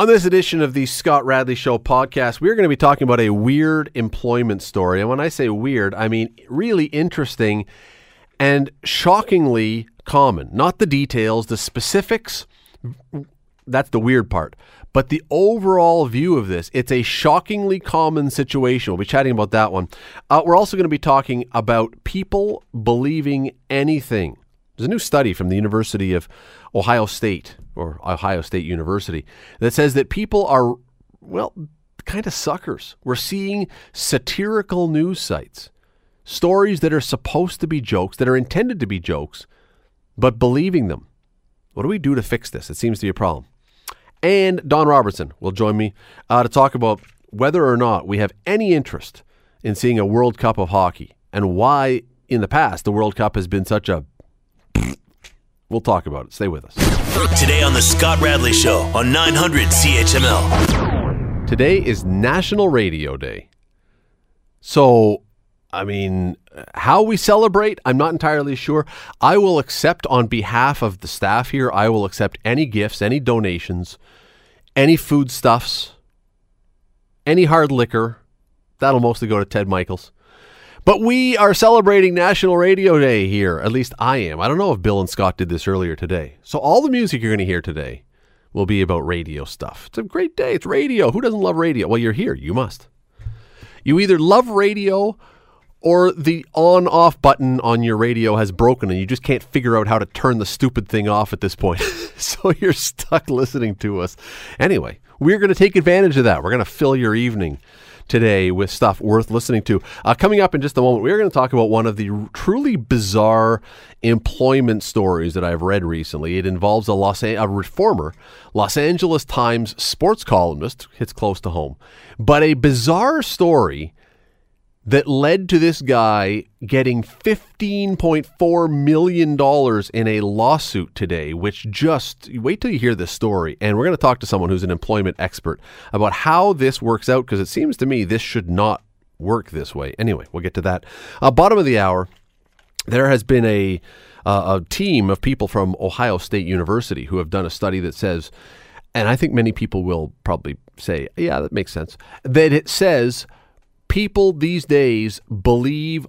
On this edition of the Scott Radley Show podcast, we're going to be talking about a weird employment story. And when I say weird, I mean really interesting and shockingly common. Not the details, the specifics. That's the weird part. But the overall view of this, it's a shockingly common situation. We'll be chatting about that one. Uh, we're also going to be talking about people believing anything. There's a new study from the University of Ohio State or Ohio State University that says that people are, well, kind of suckers. We're seeing satirical news sites, stories that are supposed to be jokes, that are intended to be jokes, but believing them. What do we do to fix this? It seems to be a problem. And Don Robertson will join me uh, to talk about whether or not we have any interest in seeing a World Cup of hockey and why, in the past, the World Cup has been such a. We'll talk about it. Stay with us. Today on The Scott Radley Show on 900 CHML. Today is National Radio Day. So, I mean, how we celebrate, I'm not entirely sure. I will accept, on behalf of the staff here, I will accept any gifts, any donations, any foodstuffs, any hard liquor. That'll mostly go to Ted Michaels. But we are celebrating National Radio Day here. At least I am. I don't know if Bill and Scott did this earlier today. So all the music you're going to hear today will be about radio stuff. It's a great day. It's radio. Who doesn't love radio? Well, you're here. You must. You either love radio or the on off button on your radio has broken and you just can't figure out how to turn the stupid thing off at this point. so you're stuck listening to us. Anyway, we're going to take advantage of that. We're going to fill your evening today with stuff worth listening to. Uh, coming up in just a moment, we're going to talk about one of the truly bizarre employment stories that I've read recently. It involves a Los a former Los Angeles Times sports columnist. Hits close to home, but a bizarre story that led to this guy getting $15.4 million in a lawsuit today, which just wait till you hear this story. And we're going to talk to someone who's an employment expert about how this works out because it seems to me this should not work this way. Anyway, we'll get to that. Uh, bottom of the hour, there has been a, uh, a team of people from Ohio State University who have done a study that says, and I think many people will probably say, yeah, that makes sense, that it says people these days believe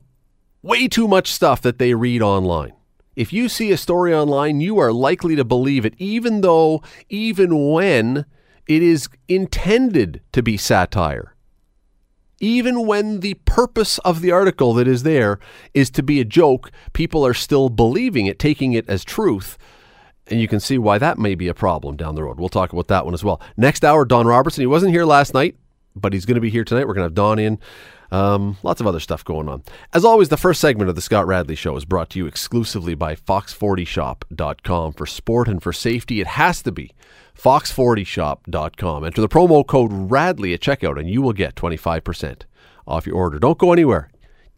way too much stuff that they read online. If you see a story online, you are likely to believe it, even though, even when it is intended to be satire. Even when the purpose of the article that is there is to be a joke, people are still believing it, taking it as truth. And you can see why that may be a problem down the road. We'll talk about that one as well. Next hour, Don Robertson. He wasn't here last night but he's going to be here tonight. We're going to have Don in. Um, lots of other stuff going on. As always, the first segment of the Scott Radley Show is brought to you exclusively by Fox40Shop.com. For sport and for safety, it has to be Fox40Shop.com. Enter the promo code RADLEY at checkout and you will get 25% off your order. Don't go anywhere.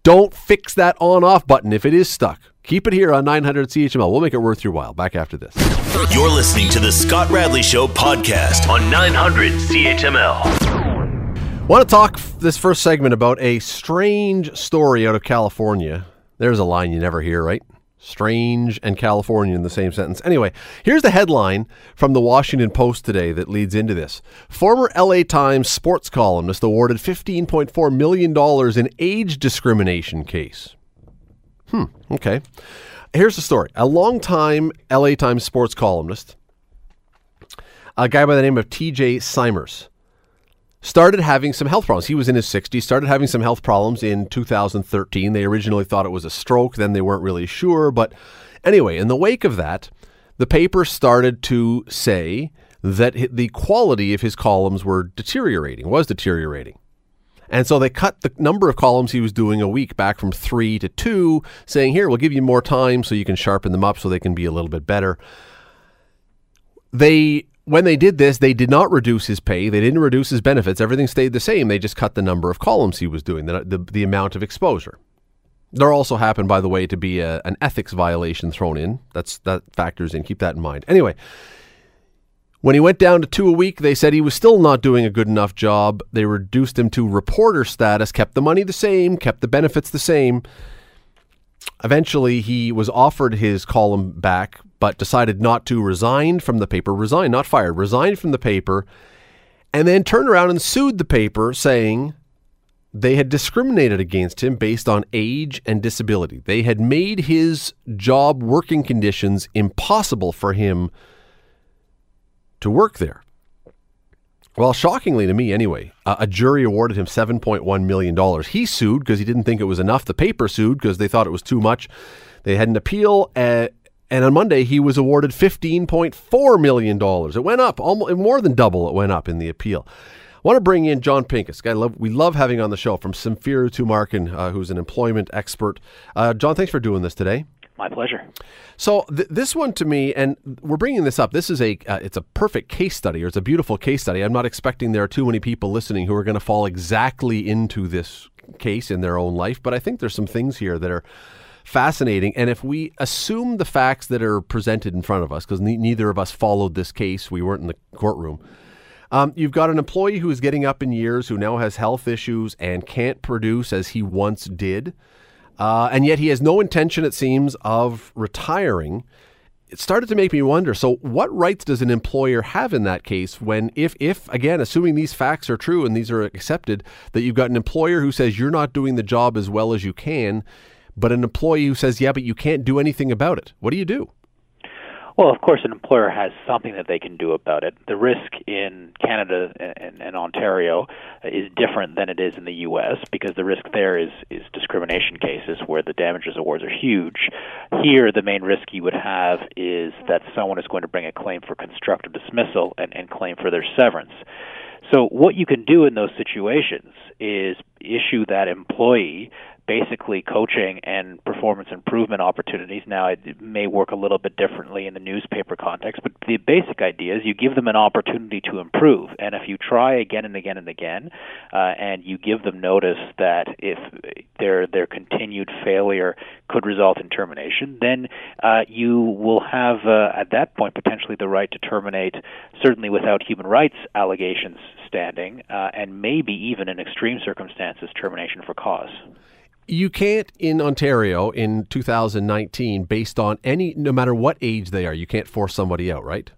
Don't fix that on off button if it is stuck. Keep it here on 900 CHML. We'll make it worth your while. Back after this. You're listening to the Scott Radley Show podcast on 900 CHML want to talk this first segment about a strange story out of California. There's a line you never hear, right? Strange and California in the same sentence. Anyway, here's the headline from the Washington Post today that leads into this. Former LA Times sports columnist awarded $15.4 million in age discrimination case. Hmm, okay. Here's the story. A longtime LA Times sports columnist, a guy by the name of TJ Simers, started having some health problems. He was in his 60s, started having some health problems in 2013. They originally thought it was a stroke, then they weren't really sure. But anyway, in the wake of that, the paper started to say that the quality of his columns were deteriorating, was deteriorating. And so they cut the number of columns he was doing a week back from three to two, saying, Here, we'll give you more time so you can sharpen them up so they can be a little bit better. They when they did this, they did not reduce his pay. They didn't reduce his benefits. Everything stayed the same. They just cut the number of columns he was doing, the, the, the amount of exposure. There also happened, by the way, to be a, an ethics violation thrown in. That's that factors in. Keep that in mind. Anyway, when he went down to two a week, they said he was still not doing a good enough job. They reduced him to reporter status, kept the money the same, kept the benefits the same. Eventually, he was offered his column back but decided not to resign from the paper, resign, not fired, resigned from the paper, and then turned around and sued the paper saying they had discriminated against him based on age and disability. They had made his job working conditions impossible for him to work there. Well, shockingly to me, anyway, a jury awarded him $7.1 million. He sued because he didn't think it was enough. The paper sued because they thought it was too much. They had an appeal, uh, and on Monday, he was awarded $15.4 million. It went up, almost more than double it went up in the appeal. I want to bring in Jon Pinkus. Guy, love, we love having on the show from Samfiru Tumarkin, uh, who's an employment expert. Uh, Jon, thanks for doing this today. My pleasure. So th- this one to me, and we're bringing this up. This is a uh, it's a perfect case study, or it's a beautiful case study. I'm not expecting there are too many people listening who are going to fall exactly into this case in their own life, but I think there's some things here that are fascinating. And if we assume the facts that are presented in front of us, because ne- neither of us followed this case, we weren't in the courtroom. Um, you've got an employee who is getting up in years, who now has health issues and can't produce as he once did. Uh, and yet he has no intention, it seems, of retiring. It started to make me wonder. So, what rights does an employer have in that case when, if, if again, assuming these facts are true and these are accepted, that you've got an employer who says you're not doing the job as well as you can, but an employee who says, yeah, but you can't do anything about it? What do you do? Well, of course, an employer has something that they can do about it. The risk in Canada and, and Ontario is different than it is in the U.S. because the risk there is is discrimination cases where the damages awards are huge. Here, the main risk you would have is that someone is going to bring a claim for constructive dismissal and, and claim for their severance. So, what you can do in those situations is issue that employee basically coaching and performance improvement opportunities. Now, it may work a little bit differently in the newspaper context, but the basic idea is you give them an opportunity to improve. And if you try again and again and again, uh, and you give them notice that if their their continued failure could result in termination, then uh, you will have uh, at that point potentially the right to terminate, certainly without human rights allegations standing, uh, and maybe even in extreme circumstances termination for cause you can't in Ontario in 2019, based on any, no matter what age they are, you can't force somebody out, right?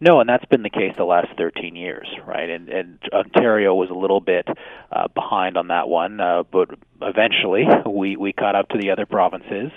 No, and that's been the case the last 13 years, right? And, and Ontario was a little bit uh, behind on that one, uh, but eventually we we caught up to the other provinces,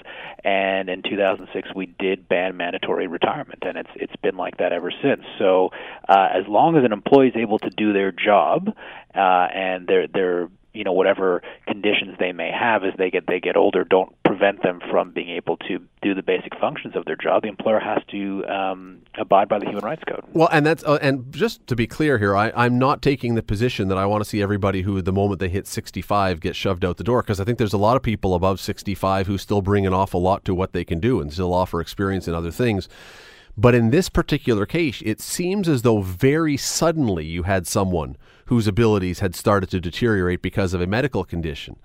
and in 2006 we did ban mandatory retirement, and it's it's been like that ever since. So uh, as long as an employee is able to do their job, uh, and they're they're you know whatever conditions they may have as they get they get older don't prevent them from being able to do the basic functions of their job. The employer has to um, abide by the human rights code. Well, and that's uh, and just to be clear here, I, I'm not taking the position that I want to see everybody who the moment they hit 65 get shoved out the door because I think there's a lot of people above 65 who still bring an awful lot to what they can do and still offer experience in other things. But in this particular case, it seems as though very suddenly you had someone whose abilities had started to deteriorate because of a medical condition.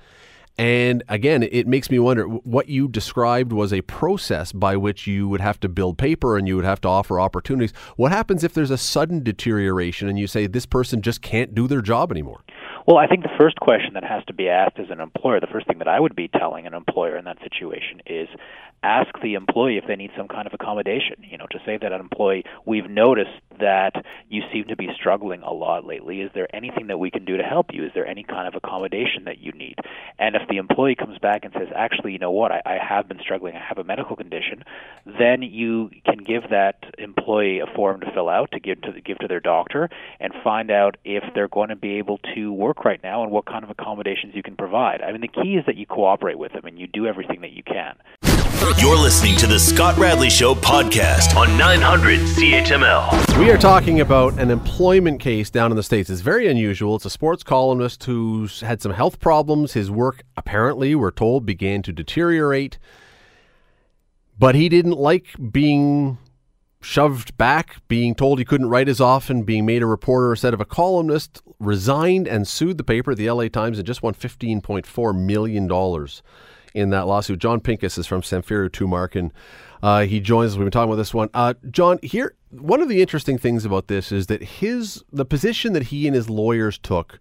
And again, it makes me wonder what you described was a process by which you would have to build paper and you would have to offer opportunities. What happens if there's a sudden deterioration and you say this person just can't do their job anymore? Well, I think the first question that has to be asked as an employer, the first thing that I would be telling an employer in that situation is ask the employee if they need some kind of accommodation. You know, to say that an employee, we've noticed that you seem to be struggling a lot lately. Is there anything that we can do to help you? Is there any kind of accommodation that you need? And if the employee comes back and says, actually, you know what, I, I have been struggling, I have a medical condition, then you can give that employee a form to fill out to give to give to their doctor and find out if they're going to be able to work right now and what kind of accommodations you can provide. I mean, the key is that you cooperate with them and you do everything that you can. You're listening to the Scott Radley Show podcast on 900 CHML. We are talking about an employment case down in the States. It's very unusual. It's a sports columnist who's had some health problems. His work, apparently, we're told, began to deteriorate. But he didn't like being shoved back, being told he couldn't write as often, being made a reporter instead of a columnist, resigned and sued the paper, the LA Times, and just won $15.4 million in that lawsuit. Jon Pinkus is from Samfiru Tumarkin. Uh, he joins us. We've been talking about this one. Uh, Jon, here, one of the interesting things about this is that his the position that he and his lawyers took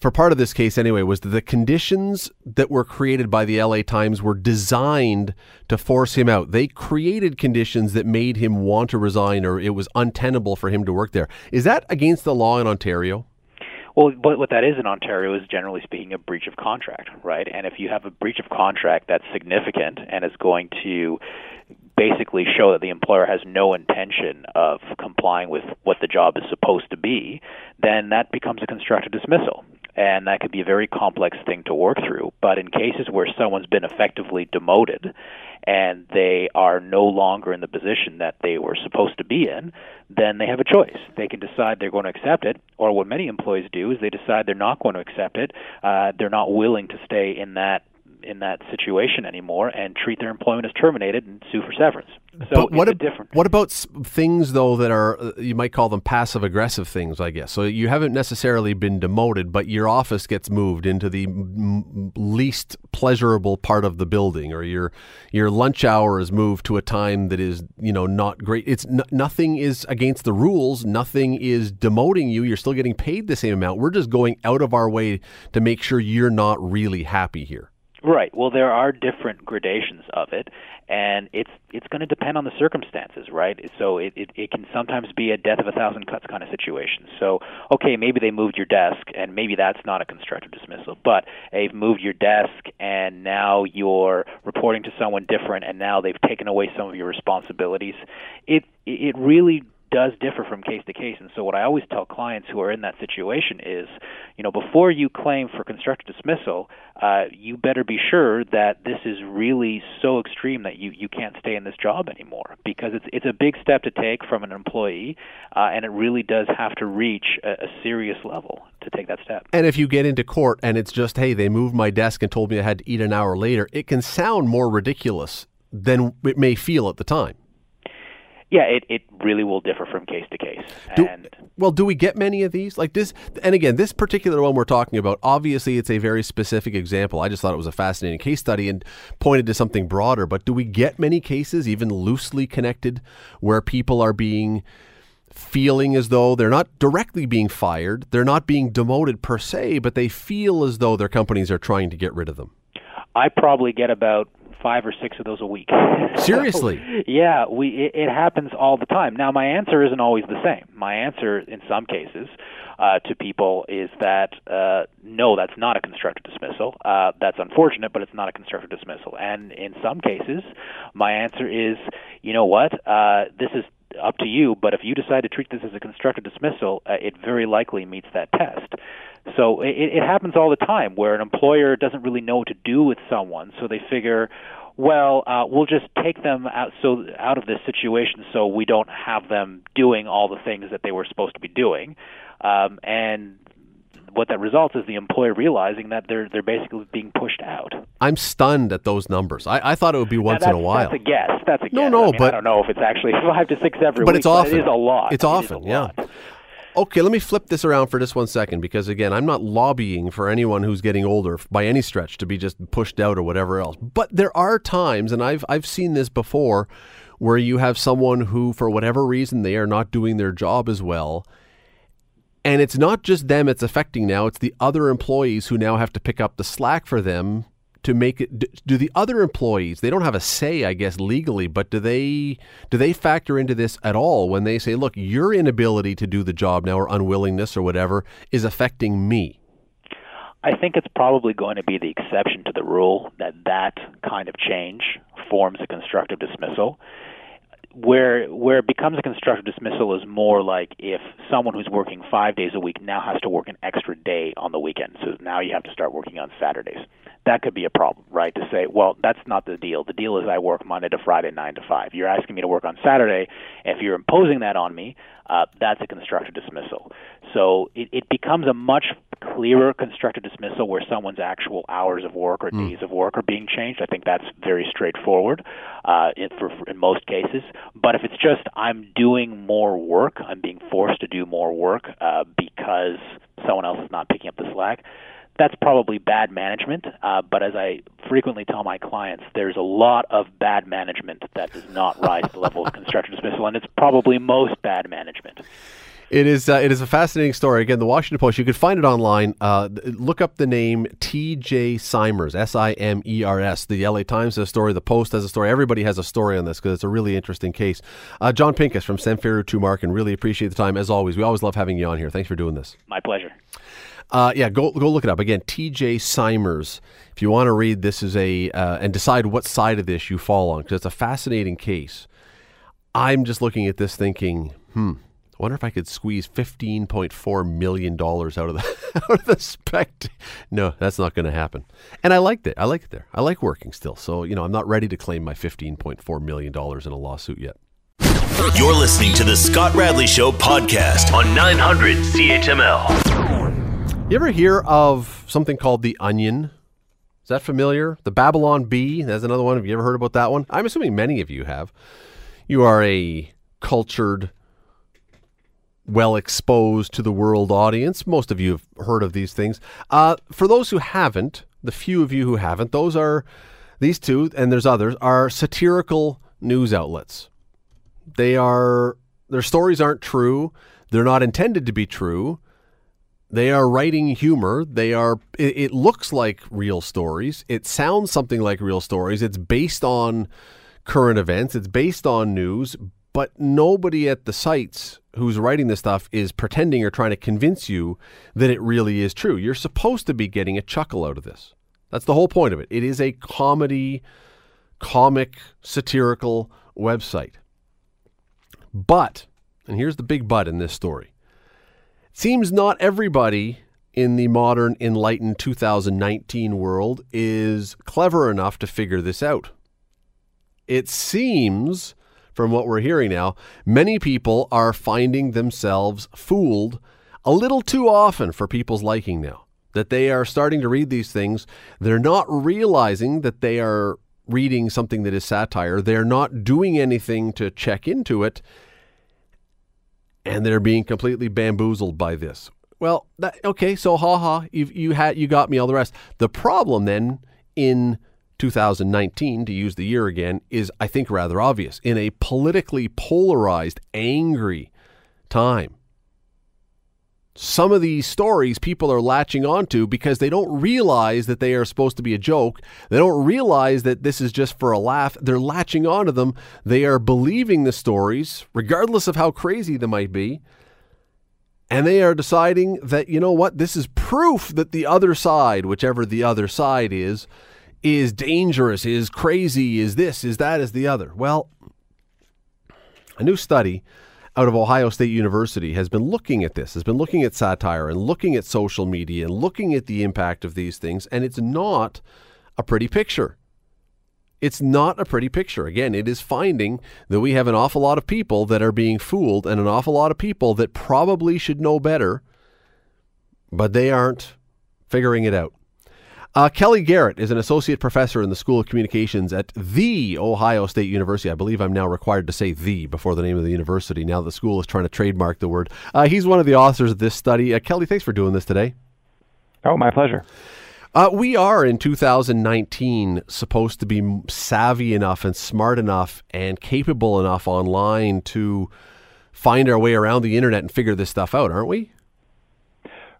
for part of this case anyway, was that the conditions that were created by the LA Times were designed to force him out. They created conditions that made him want to resign or it was untenable for him to work there. Is that against the law in Ontario? Well, what, what that is in Ontario is generally speaking a breach of contract, right? And if you have a breach of contract that's significant and is going to basically show that the employer has no intention of complying with what the job is supposed to be, then that becomes a constructive dismissal. And that could be a very complex thing to work through. But in cases where someone's been effectively demoted and they are no longer in the position that they were supposed to be in, then they have a choice. They can decide they're going to accept it, or what many employees do is they decide they're not going to accept it. Uh, they're not willing to stay in that in that situation anymore and treat their employment as terminated and sue for severance. So but what different. What about things though that are uh, you might call them passive aggressive things, I guess. So you haven't necessarily been demoted, but your office gets moved into the m- least pleasurable part of the building, or your your lunch hour is moved to a time that is you know not great. It's n- nothing is against the rules. Nothing is demoting you. You're still getting paid the same amount. We're just going out of our way to make sure you're not really happy here. Right. Well, there are different gradations of it, and it's it's going to depend on the circumstances, right? So it, it it can sometimes be a death of a thousand cuts kind of situation. So okay, maybe they moved your desk, and maybe that's not a constructive dismissal, but they've moved your desk, and now you're reporting to someone different, and now they've taken away some of your responsibilities. It it really does differ from case to case. And so, what I always tell clients who are in that situation is, you know, before you claim for constructive dismissal, uh, you better be sure that this is really so extreme that you, you can't stay in this job anymore because it's it's a big step to take from an employee, uh, and it really does have to reach a, a serious level to take that step. And if you get into court and it's just, hey, they moved my desk and told me I had to eat an hour later, it can sound more ridiculous than it may feel at the time. Yeah, it, it really will differ from case to case. Do, and well, do we get many of these like this? And again, this particular one we're talking about, obviously, it's a very specific example. I just thought it was a fascinating case study and pointed to something broader. But do we get many cases, even loosely connected, where people are being feeling as though they're not directly being fired, they're not being demoted per se, but they feel as though their companies are trying to get rid of them? I probably get about five or six of those a week. Seriously? so, yeah, we it, it happens all the time. Now, my answer isn't always the same. My answer, in some cases, uh, to people is that uh, no, that's not a constructive dismissal. Uh, that's unfortunate, but it's not a constructive dismissal. And in some cases, my answer is, you know what, uh, this is up to you. But if you decide to treat this as a constructive dismissal, uh, it very likely meets that test. So it, it happens all the time where an employer doesn't really know what to do with someone, so they figure, well, uh, we'll just take them out so out of this situation, so we don't have them doing all the things that they were supposed to be doing, um, and what that results is the employer realizing that they're they're basically being pushed out. I'm stunned at those numbers. I, I thought it would be once in a while. That's a guess. That's a no, guess. no, I mean, but I don't know if it's actually five to six every but week. it's often. But it is a lot. It's often, a yeah. Okay, let me flip this around for just one second because again, I'm not lobbying for anyone who's getting older by any stretch to be just pushed out or whatever else. But there are times and I've I've seen this before where you have someone who for whatever reason they are not doing their job as well. And it's not just them it's affecting now, it's the other employees who now have to pick up the slack for them to make it do the other employees they don't have a say i guess legally but do they do they factor into this at all when they say look your inability to do the job now or unwillingness or whatever is affecting me I think it's probably going to be the exception to the rule that that kind of change forms a constructive dismissal. Where where it becomes a constructive dismissal is more like if someone who's working five days a week now has to work an extra day on the weekend, so now you have to start working on Saturdays. That could be a problem, right? To say, well, that's not the deal. The deal is I work Monday to Friday, nine to five. You're asking me to work on Saturday. If you're imposing that on me, uh, that's a constructive dismissal. So it, it becomes a much clearer constructive dismissal where someone's actual hours of work or days of work are being changed. I think that's very straightforward uh, in, for, for, in most cases. But if it's just I'm doing more work, I'm being forced to do more work uh, because someone else is not picking up the slack. That's probably bad management, uh, but as I frequently tell my clients, there's a lot of bad management that does not rise to the level of constructive dismissal, and it's probably most bad management. It is uh, it is a fascinating story. Again, the Washington Post. You could find it online. Uh, look up the name T.J. Simers, S I M E R S. The L.A. Times has a story. The Post has a story. Everybody has a story on this because it's a really interesting case. Uh, Jon Pinkus from Samfiru Tumarkin. Really appreciate the time as always. We always love having you on here. Thanks for doing this. My pleasure. Uh, yeah, go go look it up again. T.J. Simers. If you want to read, this is a uh, and decide what side of this you fall on because it's a fascinating case. I'm just looking at this thinking, hmm. I wonder if I could squeeze fifteen point four million dollars out of the out of the spec. No, that's not going to happen. And I liked it. I like it there. I like working still. So you know, I'm not ready to claim my fifteen point four million dollars in a lawsuit yet. You're listening to the Scott Radley Show podcast on 900 CHML. You ever hear of something called the Onion? Is that familiar? The Babylon Bee. that's another one. Have you ever heard about that one? I'm assuming many of you have. You are a cultured, well exposed to the world audience. Most of you have heard of these things. Uh, for those who haven't, the few of you who haven't, those are these two, and there's others, are satirical news outlets. They are, their stories aren't true. They're not intended to be true they are writing humor. They are. It, it, looks like real stories. It sounds something like real stories. It's based on current events. It's based on news. But nobody at the sites who's writing this stuff is pretending or trying to convince you that it really is true. You're supposed to be getting a chuckle out of this. That's the whole point of it. It is a comedy, comic, satirical website. But, and here's the big but in this story Seems not everybody in the modern, enlightened 2019 world is clever enough to figure this out. It seems, from what we're hearing now, many people are finding themselves fooled a little too often for people's liking now. That they are starting to read these things, they're not realizing that they are reading something that is satire, they're not doing anything to check into it, and they're being completely bamboozled by this. Well, that, okay, so ha ha, you you had you got me all the rest. The problem then in 2019, to use the year again, is I think rather obvious. In a politically polarized, angry time, some of these stories people are latching onto because they don't realize that they are supposed to be a joke. They don't realize that this is just for a laugh. They're latching onto them. They are believing the stories, regardless of how crazy they might be. And they are deciding that, you know what, this is proof that the other side, whichever the other side is, is dangerous, is crazy, is this, is that, is the other. Well, a new study out of Ohio State University has been looking at this, has been looking at satire and looking at social media and looking at the impact of these things, and it's not a pretty picture. It's not a pretty picture. Again, it is finding that we have an awful lot of people that are being fooled and an awful lot of people that probably should know better, but they aren't figuring it out. Uh, Kelly Garrett is an associate professor in the School of Communications at the Ohio State University. I believe I'm now required to say the before the name of the university. Now the school is trying to trademark the word. Uh, he's one of the authors of this study. Uh, Kelly, thanks for doing this today. Oh, my pleasure. Uh, we are in 2019 supposed to be savvy enough and smart enough and capable enough online to find our way around the internet and figure this stuff out, aren't we?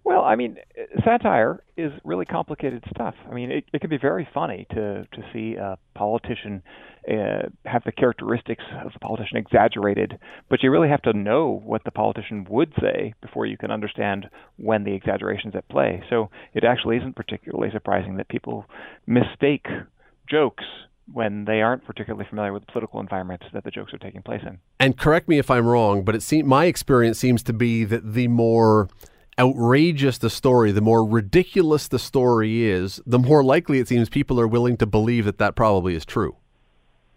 Well, I mean, satire is really complicated stuff. I mean, it, it can be very funny to to see a politician uh, have the characteristics of the politician exaggerated, but you really have to know what the politician would say before you can understand when the exaggeration's at play. So it actually isn't particularly surprising that people mistake jokes when they aren't particularly familiar with the political environment that the jokes are taking place in. And correct me if I'm wrong, but it seems my experience seems to be that the more outrageous the story, the more ridiculous the story is, the more likely it seems people are willing to believe that that probably is true.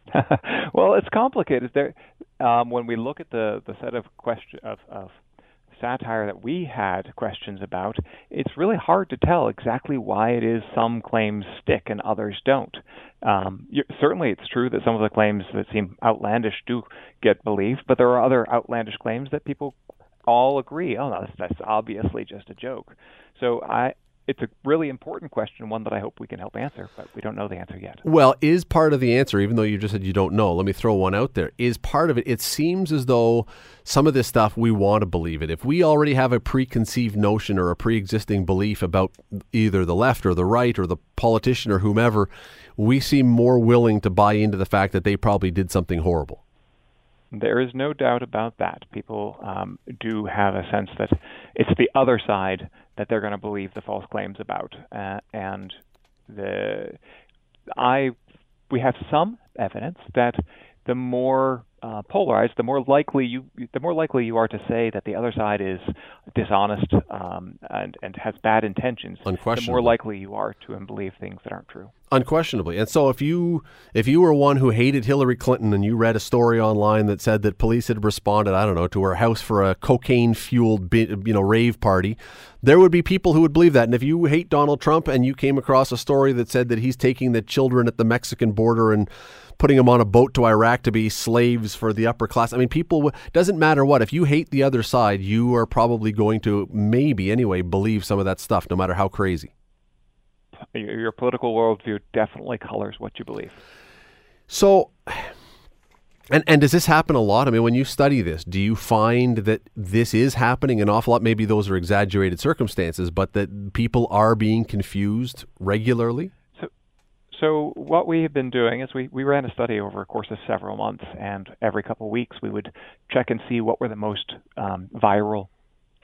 well, it's complicated. There, um, when we look at the, the set of question of, of satire that we had questions about, it's really hard to tell exactly why it is some claims stick and others don't. Um, certainly, it's true that some of the claims that seem outlandish do get believed, but there are other outlandish claims that people all agree, oh, that's, that's obviously just a joke. So I it's a really important question, one that I hope we can help answer, but we don't know the answer yet. Well, is part of the answer, even though you just said you don't know, let me throw one out there. Is part of it, it seems as though some of this stuff we want to believe it. If we already have a preconceived notion or a pre existing belief about either the left or the right or the politician or whomever, we seem more willing to buy into the fact that they probably did something horrible. There is no doubt about that. People um, do have a sense that it's the other side that they're going to believe the false claims about, uh, and the I we have some evidence that the more uh, polarized, the more likely you the more likely you are to say that the other side is dishonest um, and and has bad intentions. The more likely you are to believe things that aren't true. Unquestionably. And so if you if you were one who hated Hillary Clinton and you read a story online that said that police had responded, I don't know, to her house for a cocaine fueled you know rave party, there would be people who would believe that. And if you hate Donald Trump and you came across a story that said that he's taking the children at the Mexican border and putting them on a boat to Iraq to be slaves for the upper class. I mean, people doesn't matter what. If you hate the other side, you are probably going to maybe anyway believe some of that stuff, no matter how crazy. Your political worldview definitely colors what you believe. So, and and does this happen a lot? I mean, when you study this, do you find that this is happening an awful lot? Maybe those are exaggerated circumstances, but that people are being confused regularly. So what we have been doing is we, we ran a study over a course of several months, and every couple of weeks we would check and see what were the most um, viral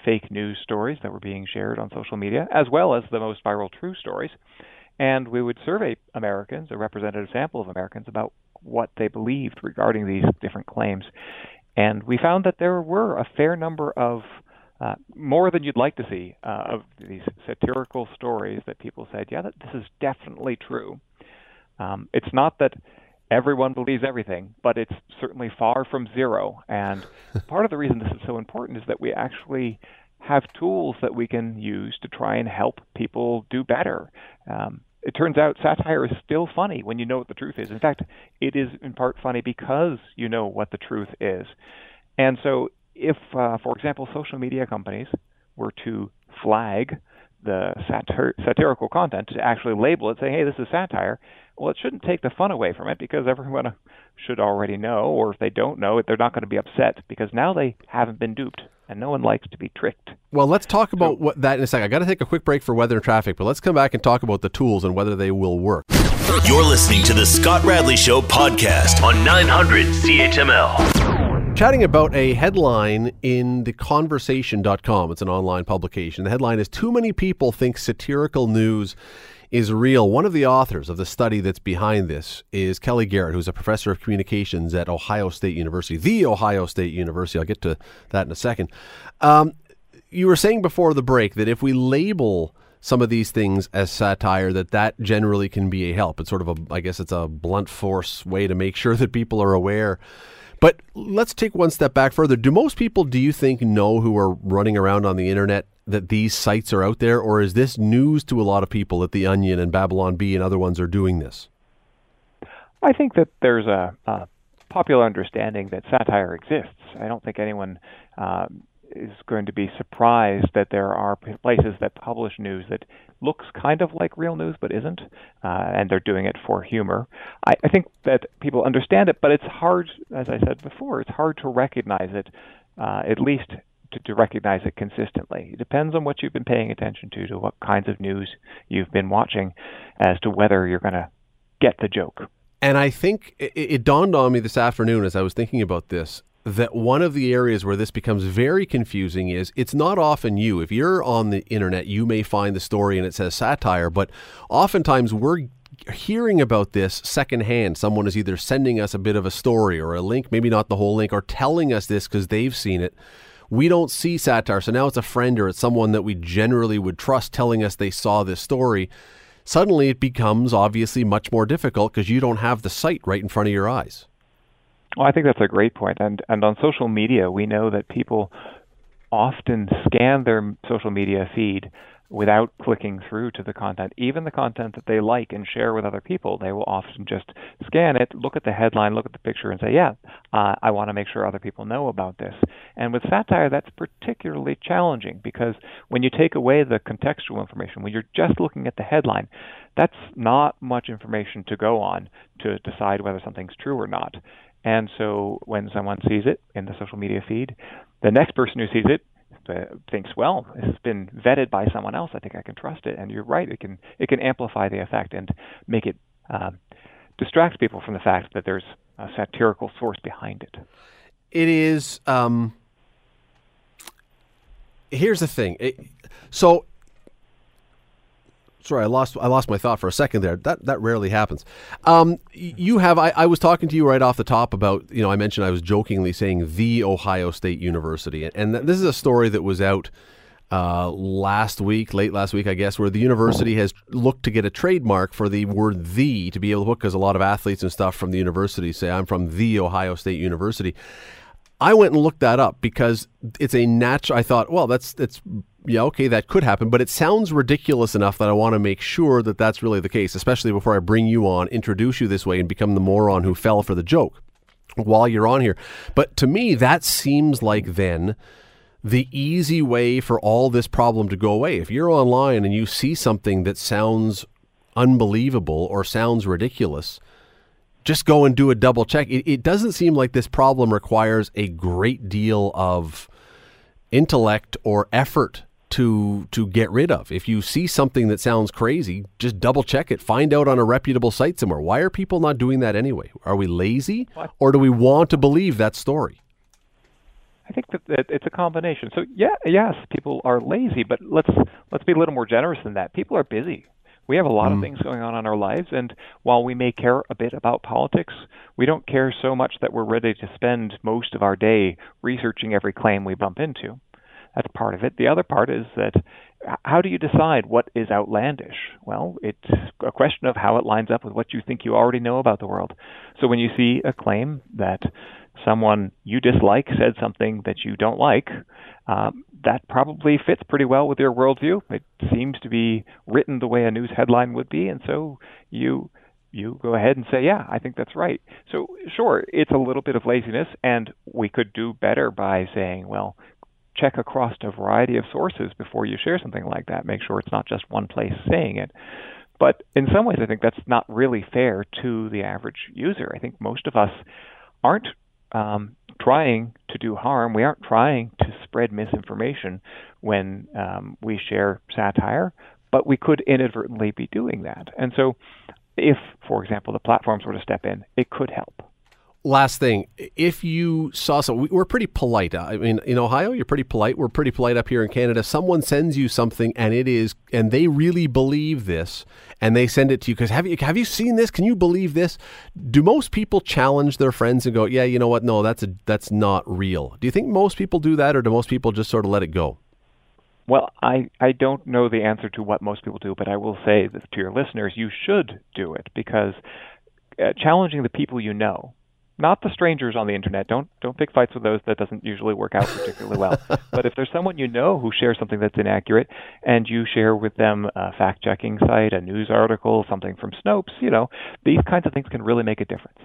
fake news stories that were being shared on social media, as well as the most viral true stories. And we would survey Americans, a representative sample of Americans, about what they believed regarding these different claims. And we found that there were a fair number of uh, more than you'd like to see uh, of these satirical stories that people said, yeah, that this is definitely true. Um, it's not that everyone believes everything, but it's certainly far from zero. And part of the reason this is so important is that we actually have tools that we can use to try and help people do better. Um, it turns out satire is still funny when you know what the truth is. In fact, it is in part funny because you know what the truth is. And so, if, uh, for example, social media companies were to flag the satir- satirical content to actually label it, say, hey, this is satire, well, it shouldn't take the fun away from it because everyone should already know, or if they don't know, they're not going to be upset because now they haven't been duped, and no one likes to be tricked. Well, let's talk about so, what that in a second. I got to take a quick break for weather and traffic, but let's come back and talk about the tools and whether they will work. You're listening to the Scott Radley Show podcast on 900 CHML. Chatting about a headline in theconversation.com. It's an online publication. The headline is Too Many People Think Satirical News is real. One of the authors of the study that's behind this is Kelly Garrett, who's a professor of communications at Ohio State University, the Ohio State University. I'll get to that in a second. Um, you were saying before the break that if we label some of these things as satire that that generally can be a help it's sort of a i guess it's a blunt force way to make sure that people are aware but let's take one step back further do most people do you think know who are running around on the internet that these sites are out there, or is this news to a lot of people that The Onion and Babylon Bee and other ones are doing this? I think that there's a, a popular understanding that satire exists. I don't think anyone uh, is going to be surprised that there are places that publish news that looks kind of like real news but isn't, uh, and they're doing it for humor. I, I think that people understand it, but it's hard, as I said before, it's hard to recognize it, uh, at least to, to recognize it consistently. It depends on what you've been paying attention to, to what kinds of news you've been watching, as to whether you're going to get the joke. And I think it, it dawned on me this afternoon as I was thinking about this that one of the areas where this becomes very confusing is it's not often you. If you're on the internet, you may find the story and it says satire, but oftentimes we're hearing about this secondhand. Someone is either sending us a bit of a story or a link, maybe not the whole link, or telling us this because they've seen it we don't see satire. So now it's a friend or it's someone that we generally would trust telling us they saw this story. Suddenly it becomes obviously much more difficult because you don't have the site right in front of your eyes. Well, I think that's a great point. And and on social media, we know that people often scan their social media feed without clicking through to the content, even the content that they like and share with other people. They will often just scan it, look at the headline, look at the picture, and say, Yeah, uh, I want to make sure other people know about this. And with satire, that's particularly challenging because when you take away the contextual information, when you're just looking at the headline, that's not much information to go on to decide whether something's true or not. And so when someone sees it in the social media feed, the next person who sees it uh, thinks, well, it's been vetted by someone else. I think I can trust it. And you're right; it can it can amplify the effect and make it uh, distract people from the fact that there's a satirical source behind it. It is. Um, here's the thing. It, so sorry, I lost I lost my thought for a second there. That that rarely happens. Um, you have I, I was talking to you right off the top about you know I mentioned I was jokingly saying the Ohio State University, and, and this is a story that was out. Uh, last week, late last week, I guess, where the university has looked to get a trademark for the word "the" to be able to put, because a lot of athletes and stuff from the university say, "I'm from the Ohio State University." I went and looked that up because it's a natural. I thought, well, that's that's yeah, okay, that could happen, but it sounds ridiculous enough that I want to make sure that that's really the case, especially before I bring you on, introduce you this way, and become the moron who fell for the joke while you're on here. But to me, that seems like then the easy way for all this problem to go away. If you're online and you see something that sounds unbelievable or sounds ridiculous, just go and do a double check. It, it doesn't seem like this problem requires a great deal of intellect or effort to to get rid of. If you see something that sounds crazy, just double check it. Find out on a reputable site somewhere. Why are people not doing that anyway? Are we lazy or do we want to believe that story? I think that it's a combination. So yeah, yes, people are lazy, but let's let's be a little more generous than that. People are busy. We have a lot mm. of things going on in our lives, and while we may care a bit about politics, we don't care so much that we're ready to spend most of our day researching every claim we bump into. That's part of it. The other part is that how do you decide what is outlandish? Well, it's a question of how it lines up with what you think you already know about the world. So when you see a claim that someone you dislike said something that you don't like, um, that probably fits pretty well with your worldview. It seems to be written the way a news headline would be, and so you you go ahead and say, yeah, I think that's right. So sure, it's a little bit of laziness, and we could do better by saying, well, check across a variety of sources before you share something like that. Make sure it's not just one place saying it. But in some ways, I think that's not really fair to the average user. I think most of us aren't um, trying to do harm. We aren't trying spread misinformation when um, we share satire, but we could inadvertently be doing that. And so, if, for example, the platforms were to step in, it could help last thing, if you saw so, we're pretty polite. I mean, in Ohio, you're pretty polite. We're pretty polite up here in Canada. Someone sends you something, and it is, and they really believe this, and they send it to you because have you have you seen this? Can you believe this? Do most people challenge their friends and go, yeah, you know what? No, that's a that's not real. Do you think most people do that, or do most people just sort of let it go? Well, I, I don't know the answer to what most people do, but I will say to your listeners, you should do it because uh, challenging the people you know not the strangers on the internet. Don't don't pick fights with those. That doesn't usually work out particularly well. but if there's someone you know who shares something that's inaccurate, and you share with them a fact-checking site, a news article, something from Snopes, you know, these kinds of things can really make a difference.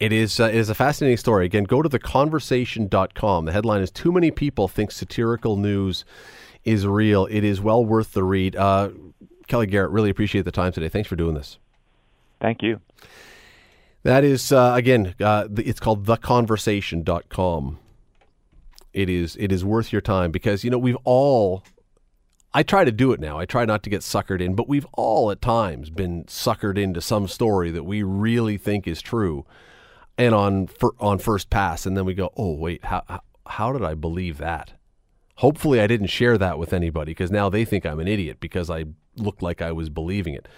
It is, uh, it is a fascinating story. Again, go to theconversation.com. The headline is Too Many People Think Satirical News is Real. It is well worth the read. Uh, Kelly Garrett, really appreciate the time today. Thanks for doing this. Thank you. That is, uh, again, uh, it's called theconversation.com. It is, it is worth your time because, you know, we've all, I try to do it now. I try not to get suckered in, but we've all at times been suckered into some story that we really think is true and on, on first pass. And then we go, oh, wait, how, how did I believe that? Hopefully, I didn't share that with anybody because now they think I'm an idiot because I looked like I was believing it.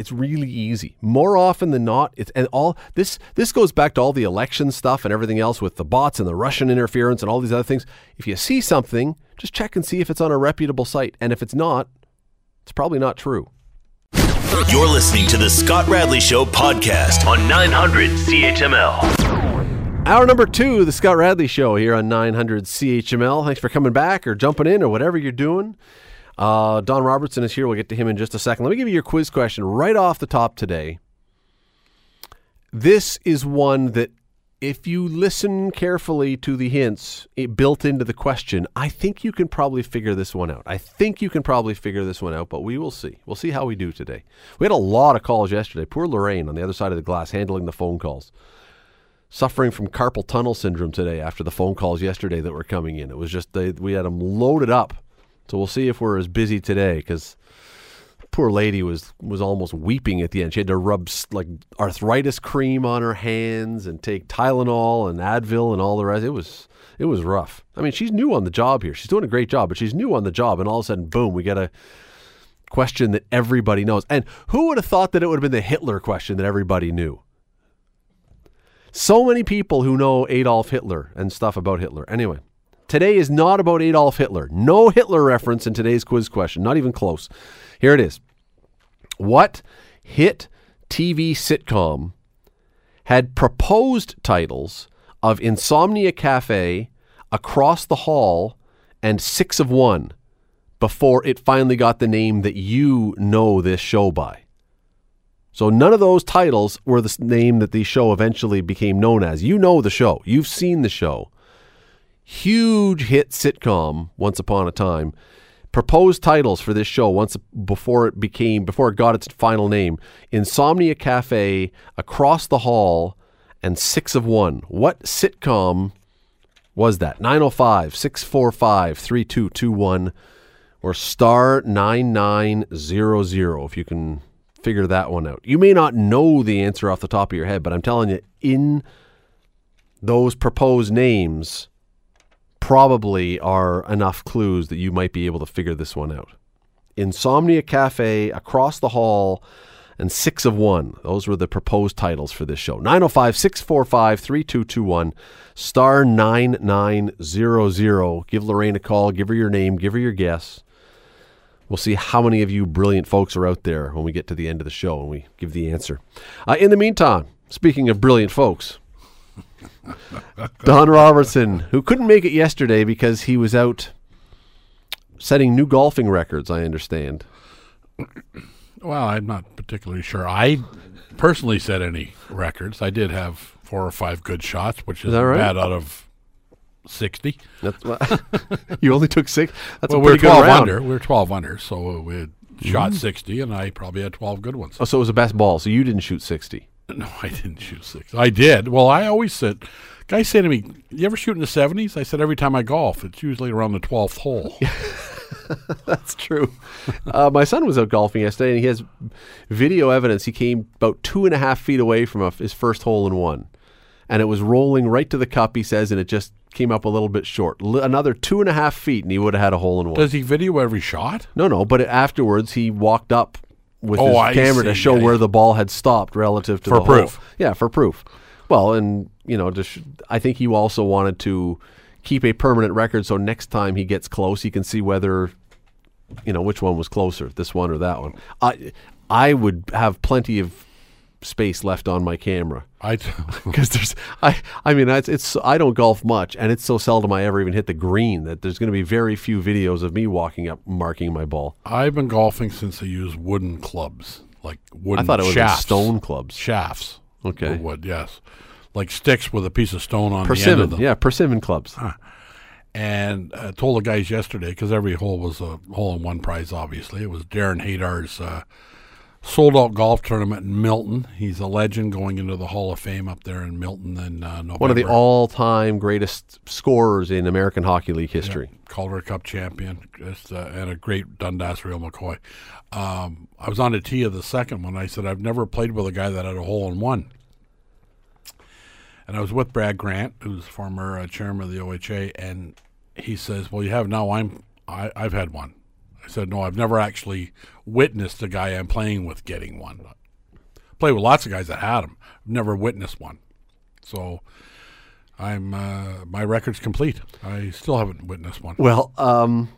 It's really easy. More often than not, it's and all this this goes back to all the election stuff and everything else with the bots and the Russian interference and all these other things. If you see something, just check and see if it's on a reputable site. And if it's not, it's probably not true. You're listening to the Scott Radley Show podcast on 900 CHML. Hour number two, the Scott Radley Show here on 900 CHML. Thanks for coming back or jumping in or whatever you're doing. Uh, Don Robertson is here. We'll get to him in just a second. Let me give you your quiz question right off the top today. This is one that, if you listen carefully to the hints built into the question, I think you can probably figure this one out. I think you can probably figure this one out, but we will see. We'll see how we do today. We had a lot of calls yesterday. Poor Lorraine on the other side of the glass handling the phone calls suffering from carpal tunnel syndrome today after the phone calls yesterday that were coming in. It was just they, we had them loaded up. So we'll see if we're as busy today because poor lady was was almost weeping at the end. She had to rub like arthritis cream on her hands and take Tylenol and Advil and all the rest. It was it was rough. I mean, she's new on the job here. She's doing a great job, but she's new on the job, and all of a sudden, boom, we get a question that everybody knows. And who would have thought that it would have been the Hitler question that everybody knew? So many people who know Adolf Hitler and stuff about Hitler. Anyway, today is not about Adolf Hitler. No Hitler reference in today's quiz question, not even close. Here it is. What hit TV sitcom had proposed titles of Insomnia Cafe, Across the Hall, and Six of One before it finally got the name that you know this show by? So none of those titles were the name that the show eventually became known as. You know the show. You've seen the show. Huge hit sitcom once upon a time. Proposed titles for this show once before it became before it got its final name. Insomnia Cafe, Across the Hall, and Six of One. What sitcom was that? 905 645 3221 or star 9900 if you can figure that one out. You may not know the answer off the top of your head, but I'm telling you, in those proposed names, probably are enough clues that you might be able to figure this one out. Insomnia Cafe, Across the Hall, and Six of One. Those were the proposed titles for this show. 905 645 3221, star 9900. Give Lorraine a call, give her your name, give her your guess. We'll see how many of you brilliant folks are out there when we get to the end of the show and we give the answer. Uh, in the meantime, speaking of brilliant folks, Don Robertson, who couldn't make it yesterday because he was out setting new golfing records, I understand. Well, I'm not particularly sure. I personally set any records. I did have four or five good shots, which is, that right? bad out of 60. That's what, you only took six. That's well, a we were pretty 12 good round. under. We were 12 under, so we had shot mm-hmm. 60, and I probably had 12 good ones. Oh, so it was a best ball. So you didn't shoot sixty. No, I didn't shoot six. I did. Well, I always said, guys say to me, you ever shoot in the 70s? I said, every time I golf, it's usually around the 12th hole. That's true. uh, my son was out golfing yesterday, and he has video evidence. He came about two and a half feet away from a, his first hole in one, and it was rolling right to the cup. He says, and it just came up a little bit short. L- another two and a half feet, and he would have had a hole in one. Does he video every shot? no, no, but afterwards he walked up with Oh, his camera to show Yeah, where yeah. the ball had stopped relative to For the hole. proof. Yeah, for proof. Well, and you know, just I think he also wanted to keep a permanent record, so next time he gets close, he can see whether you know which one was closer, this one or that one. I I would have plenty of space left on my camera I because there's I I mean it's, it's I don't golf much and it's so seldom I ever even hit the green that there's going to be very few videos of me walking up marking my ball. I've been golfing since I used wooden clubs, like wooden I thought it was shafts. stone clubs. Shafts. Okay. Wood, yes. Like sticks with a piece of stone on the end of Persimmon, them. yeah, persimmon clubs. And I told the guys yesterday, because every hole was a hole in one prize, obviously. It was Darren Haydar's uh, sold out golf tournament in Milton. He's a legend going into the Hall of Fame up there in Milton in uh, November. One of the all-time greatest scorers in American Hockey League history. Calder Cup champion, just, uh, and a great Dundas Real McCoy. Um, I was on the tee of the second one. I said, I've never played with a guy that had a hole in one. And I was with Brad Grant, who's former uh, chairman of the OHA, and he says, "Well, you have now. I'm I, I've had one." I said, "No, I've never actually witnessed a guy I'm playing with getting one. Played with lots of guys that had them. Never witnessed one. So." I'm uh, my record's complete. I still haven't witnessed one. Well, um,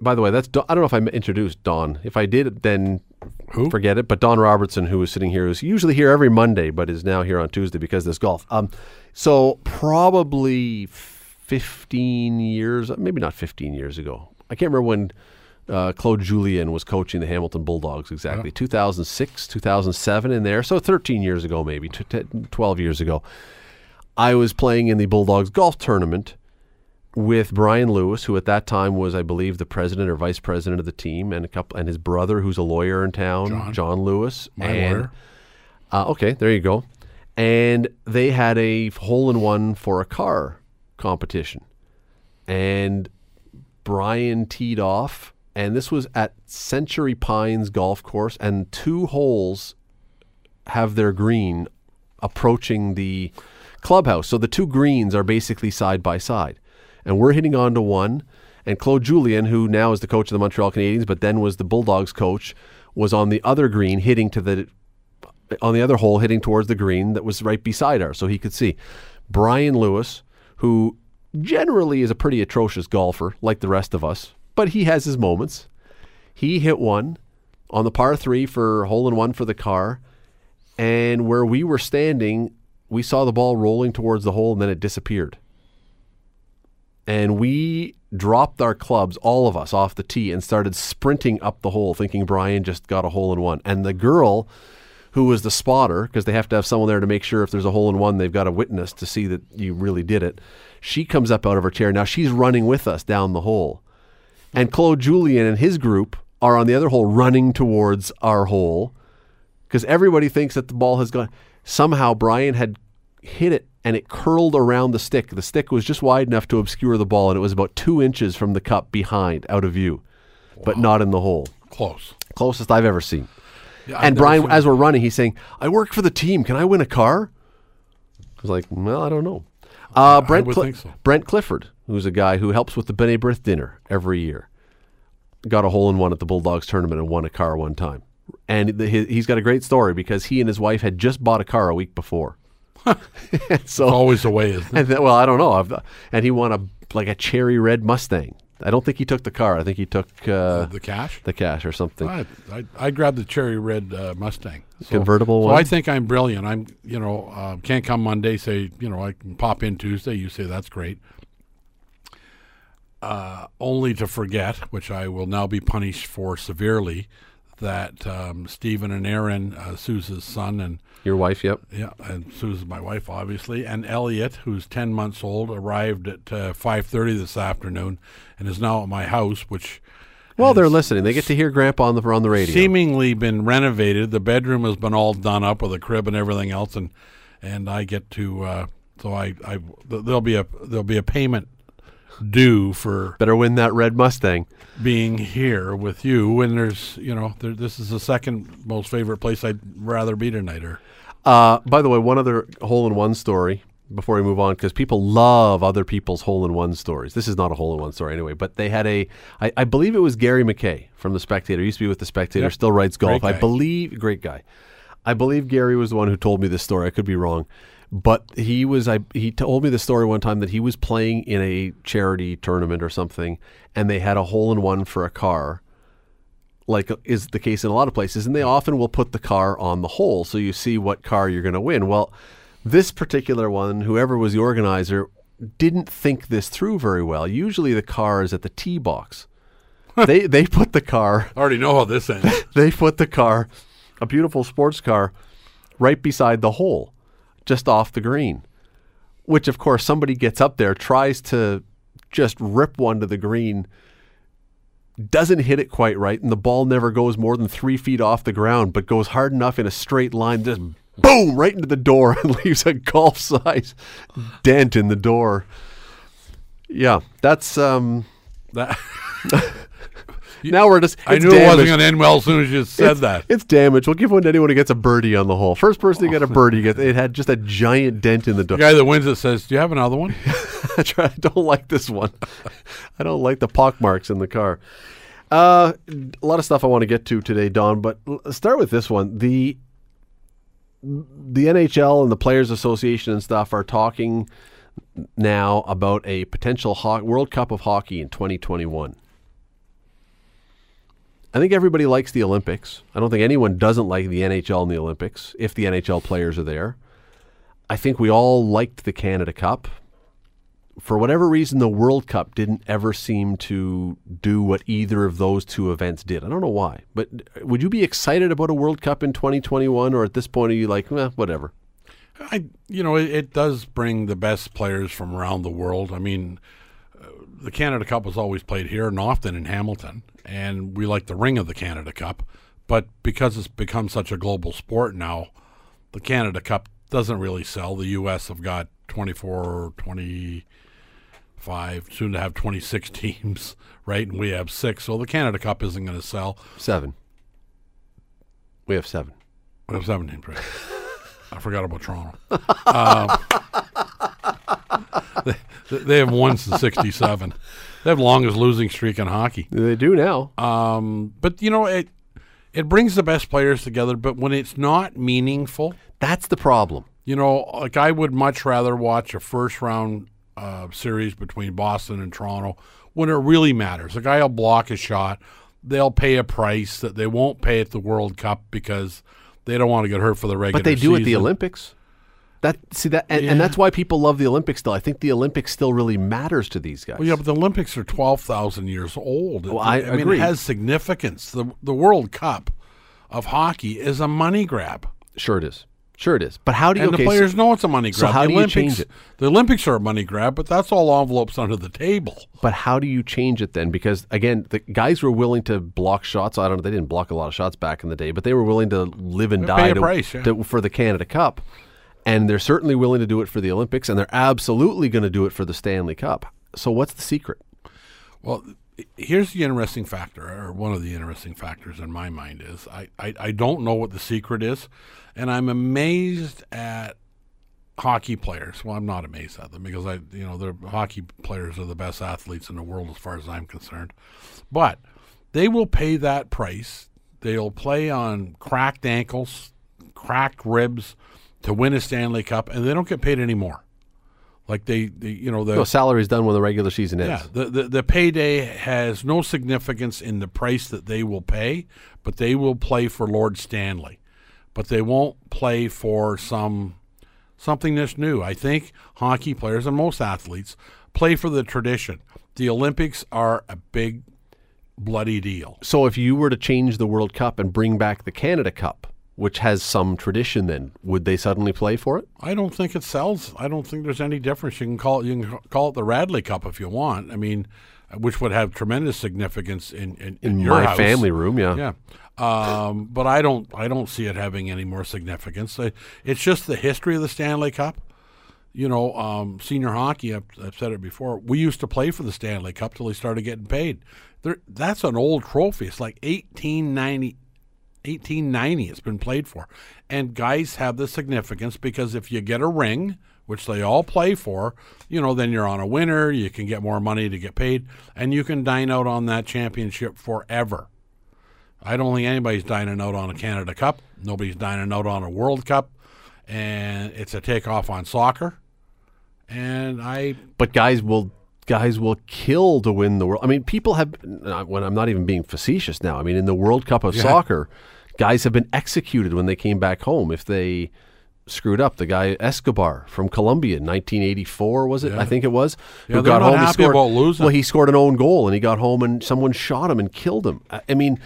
by the way, that's Don, I don't know if I introduced Don. If I did, then Who? forget it. But Don Robertson, who is sitting here, is usually here every Monday, but is now here on Tuesday because of this golf. Um, so probably 15 years, maybe not 15 years ago. I can't remember when. Uh, Claude Julien was coaching the Hamilton Bulldogs exactly 2006, 2007 in there. So 13 years ago, maybe t- t- 12 years ago. I was playing in the Bulldogs golf tournament with Brian Lewis, who at that time was, I believe, the president or vice president of the team, and a couple, and his brother, who's a lawyer in town, John. Lewis. My and, lawyer. Uh, okay, there you go. And they had a hole in one for a car competition, and Brian teed off, and this was at Century Pines Golf Course, and two holes have their green approaching the clubhouse. So the two greens are basically side by side. And we're hitting onto one. And Claude Julien, who now is the coach of the Montreal Canadiens, but then was the Bulldogs coach, was on the other green hitting to the on the other hole hitting towards the green that was right beside ours so he could see. Brian Lewis, who generally is a pretty atrocious golfer like the rest of us, but he has his moments. He hit one on the par 3 for hole in one for the car and where we were standing, we saw the ball rolling towards the hole and then it disappeared. And we dropped our clubs, all of us, off the tee and started sprinting up the hole, thinking Brian just got a hole in one. And the girl who was the spotter, because they have to have someone there to make sure if there's a hole in one, they've got a witness to see that you really did it. She comes up out of her chair. Now she's running with us down the hole. And Claude Julien and his group are on the other hole running towards our hole because everybody thinks that the ball has gone. Somehow Brian had hit it and it curled around the stick. The stick was just wide enough to obscure the ball, and it was about two inches from the cup behind, out of view, but not in the hole. Close. Closest I've ever seen. Yeah, I've and Brian, as we're running, he's saying, "I work for the team. Can I win a car?" I was like, "Well, I don't know." Uh, Brent, think so. Brent Clifford, who's a guy who helps with the B'nai B'rith dinner every year, got a hole in one at the Bulldogs tournament and won a car one time. And the, he, he's got a great story because he and his wife had just bought a car a week before. so always the way, isn't it? and then, well, I don't know. I've, and he won a like a cherry red Mustang. I don't think he took the car. I think he took uh, the cash. the cash or something. I, I, I grabbed the cherry red uh, Mustang So- Convertible So one? I think I'm brilliant. I'm you know uh, can't come Monday. Say you know I can pop in Tuesday. You say that's great. Uh, only to forget, which I will now be punished for severely, that um, Stephen and Aaron, uh, son, and Your wife, yep. yeah, and Susan's my wife, obviously, and Elliot, who's ten months old, arrived at uh, five thirty this afternoon, and is now at my house, which Well, they're listening. They get to hear Grandpa on the on the radio. seemingly been renovated. The bedroom has been all done up with a crib and everything else, and and I get to uh, so I I there'll be a there'll be a payment due for Better win that red Mustang. being here with you. And there's you know there, this is the second most favorite place I'd rather be tonight. Or Uh, by the way, one other hole in one story before we move on, because people love other people's hole in one stories. This is not a hole in one story anyway, but they had a, I, I believe it was Gary McKay from The Spectator. He used to be with The Spectator, Yep. still writes golf. I believe, great guy. I believe Gary was the one who told me this story. I could be wrong. But he was, I he told me the story one time that he was playing in a charity tournament or something, and they had a hole in one for a car like is the case in a lot of places, and they often will put the car on the hole so you see what car you're going to win. Well, this particular one, whoever was the organizer, didn't think this through very well. Usually, the car is at the tee box. they they put the car I already know how this ends. they put the car, a beautiful sports car, right beside the hole, just off the green. Which, of course, somebody gets up there, tries to just rip one to the green, doesn't hit it quite right, and the ball never goes more than three feet off the ground, but goes hard enough in a straight line, just boom, right into the door and leaves a golf size dent in the door. Yeah, that's um. That, now we're just. I knew it wasn't going to end well as soon as you said it's, that. It's damage. We'll give one to anyone who gets a birdie on the hole. First person to get a birdie gets it had just a giant dent in the door. The guy that wins it says, "Do you have another one?" I don't like this one. I don't like the pock marks in the car. Uh, a lot of stuff I want to get to today, Don. But let's start with this one. the The NHL and the Players Association and stuff are talking now about a potential ho- World Cup of hockey in 2021. I think everybody likes the Olympics. I don't think anyone doesn't like the NHL and the Olympics if the NHL players are there. I think we all liked the Canada Cup for whatever reason, the World Cup didn't ever seem to do what either of those two events did. I don't know why, but would you be excited about a World Cup in 2021, or at this point are you like, eh, whatever? I, you know, it, it does bring the best players from around the world. I mean, uh, the Canada Cup was always played here and often in Hamilton, and we like the ring of the Canada Cup. But because it's become such a global sport now, the Canada Cup doesn't really sell. The U.S. have got 24, 25, soon to have 26 teams, right? And we have six. So the Canada Cup isn't going to sell. Seven. We have seven. We have seven teams, right? I forgot about Toronto. um, they, they have won since 67. They have longest losing streak in hockey. They do now. Um, but, you know, it it brings the best players together, but when it's not meaningful, That's the problem. you know, like I would much rather watch a first round uh, series between Boston and Toronto when it really matters. A guy will block a shot. They'll pay a price that they won't pay at the World Cup because they don't want to get hurt for the regular But they do at the. Olympics. That see that, and, Yeah. and that's why people love the Olympics. Still, I think the Olympics still really matters to these guys. Well, yeah, but the Olympics are twelve thousand years old. Well, I mean, agree. it has significance. the The World Cup of hockey is a money grab, Sure, it is. Sure, it is. But how do you? and okay, the so- players know it's a money grab. so how the do you Olympics, change it? The Olympics are a money grab, but that's all envelopes under the table. But how do you change it then? Because again, the guys were willing to block shots. I don't know. They didn't block a lot of shots back in the day, but they were willing to live and They die pay a to- price, yeah. to- for the Canada Cup, and they're certainly willing to do it for the Olympics, and they're absolutely going to do it for the Stanley Cup. So what's the secret? Well, here's the interesting factor, or one of the interesting factors in my mind is I, I, I don't know what the secret is, and I'm amazed at hockey players. Well, I'm not amazed at them because I, you know, the hockey players are the best athletes in the world as far as I'm concerned. But they will pay that price. They'll play on cracked ankles, cracked ribs to win a Stanley Cup, and they don't get paid anymore. Like they, they you know, the No, salary's done when the regular season ends. yeah, the, the the payday has no significance in the price that they will pay, but they will play for Lord Stanley, but they won't play for some something that's new. I think hockey players and most athletes play for the tradition. The Olympics are a big bloody deal. So if you were to change the World Cup and bring back the Canada Cup, which has some tradition, then would they suddenly play for it? I don't think it sells. I don't think there's any difference. You can call it you can call it the Radley Cup if you want. I mean, which would have tremendous significance in in, In your my house. family room, yeah. Yeah. Um, but I don't I don't see it having any more significance. It's just the history of the Stanley Cup. You know, um, senior hockey, I've, I've said it before, we used to play for the Stanley Cup till we started getting paid. There, that's an old trophy. It's like 1890, 1890 it's been played for. And guys have the significance because if you get a ring, which they all play for, you know, then you're on a winner, you can get more money to get paid, and you can dine out on that championship forever. I don't think anybody's dining out on a Canada Cup. Nobody's dining out on a World Cup. And it's a takeoff on soccer. And I But guys will guys will kill to win the world. I mean, people have. When I'm not even being facetious now. I mean, in the World Cup of soccer, guys have been executed when they came back home if they screwed up. The guy Escobar from Colombia in 1984 was it? I think it was. Yeah, who got home. he scored. Well, he scored an own goal and he got home and someone shot him and killed him. I, I mean,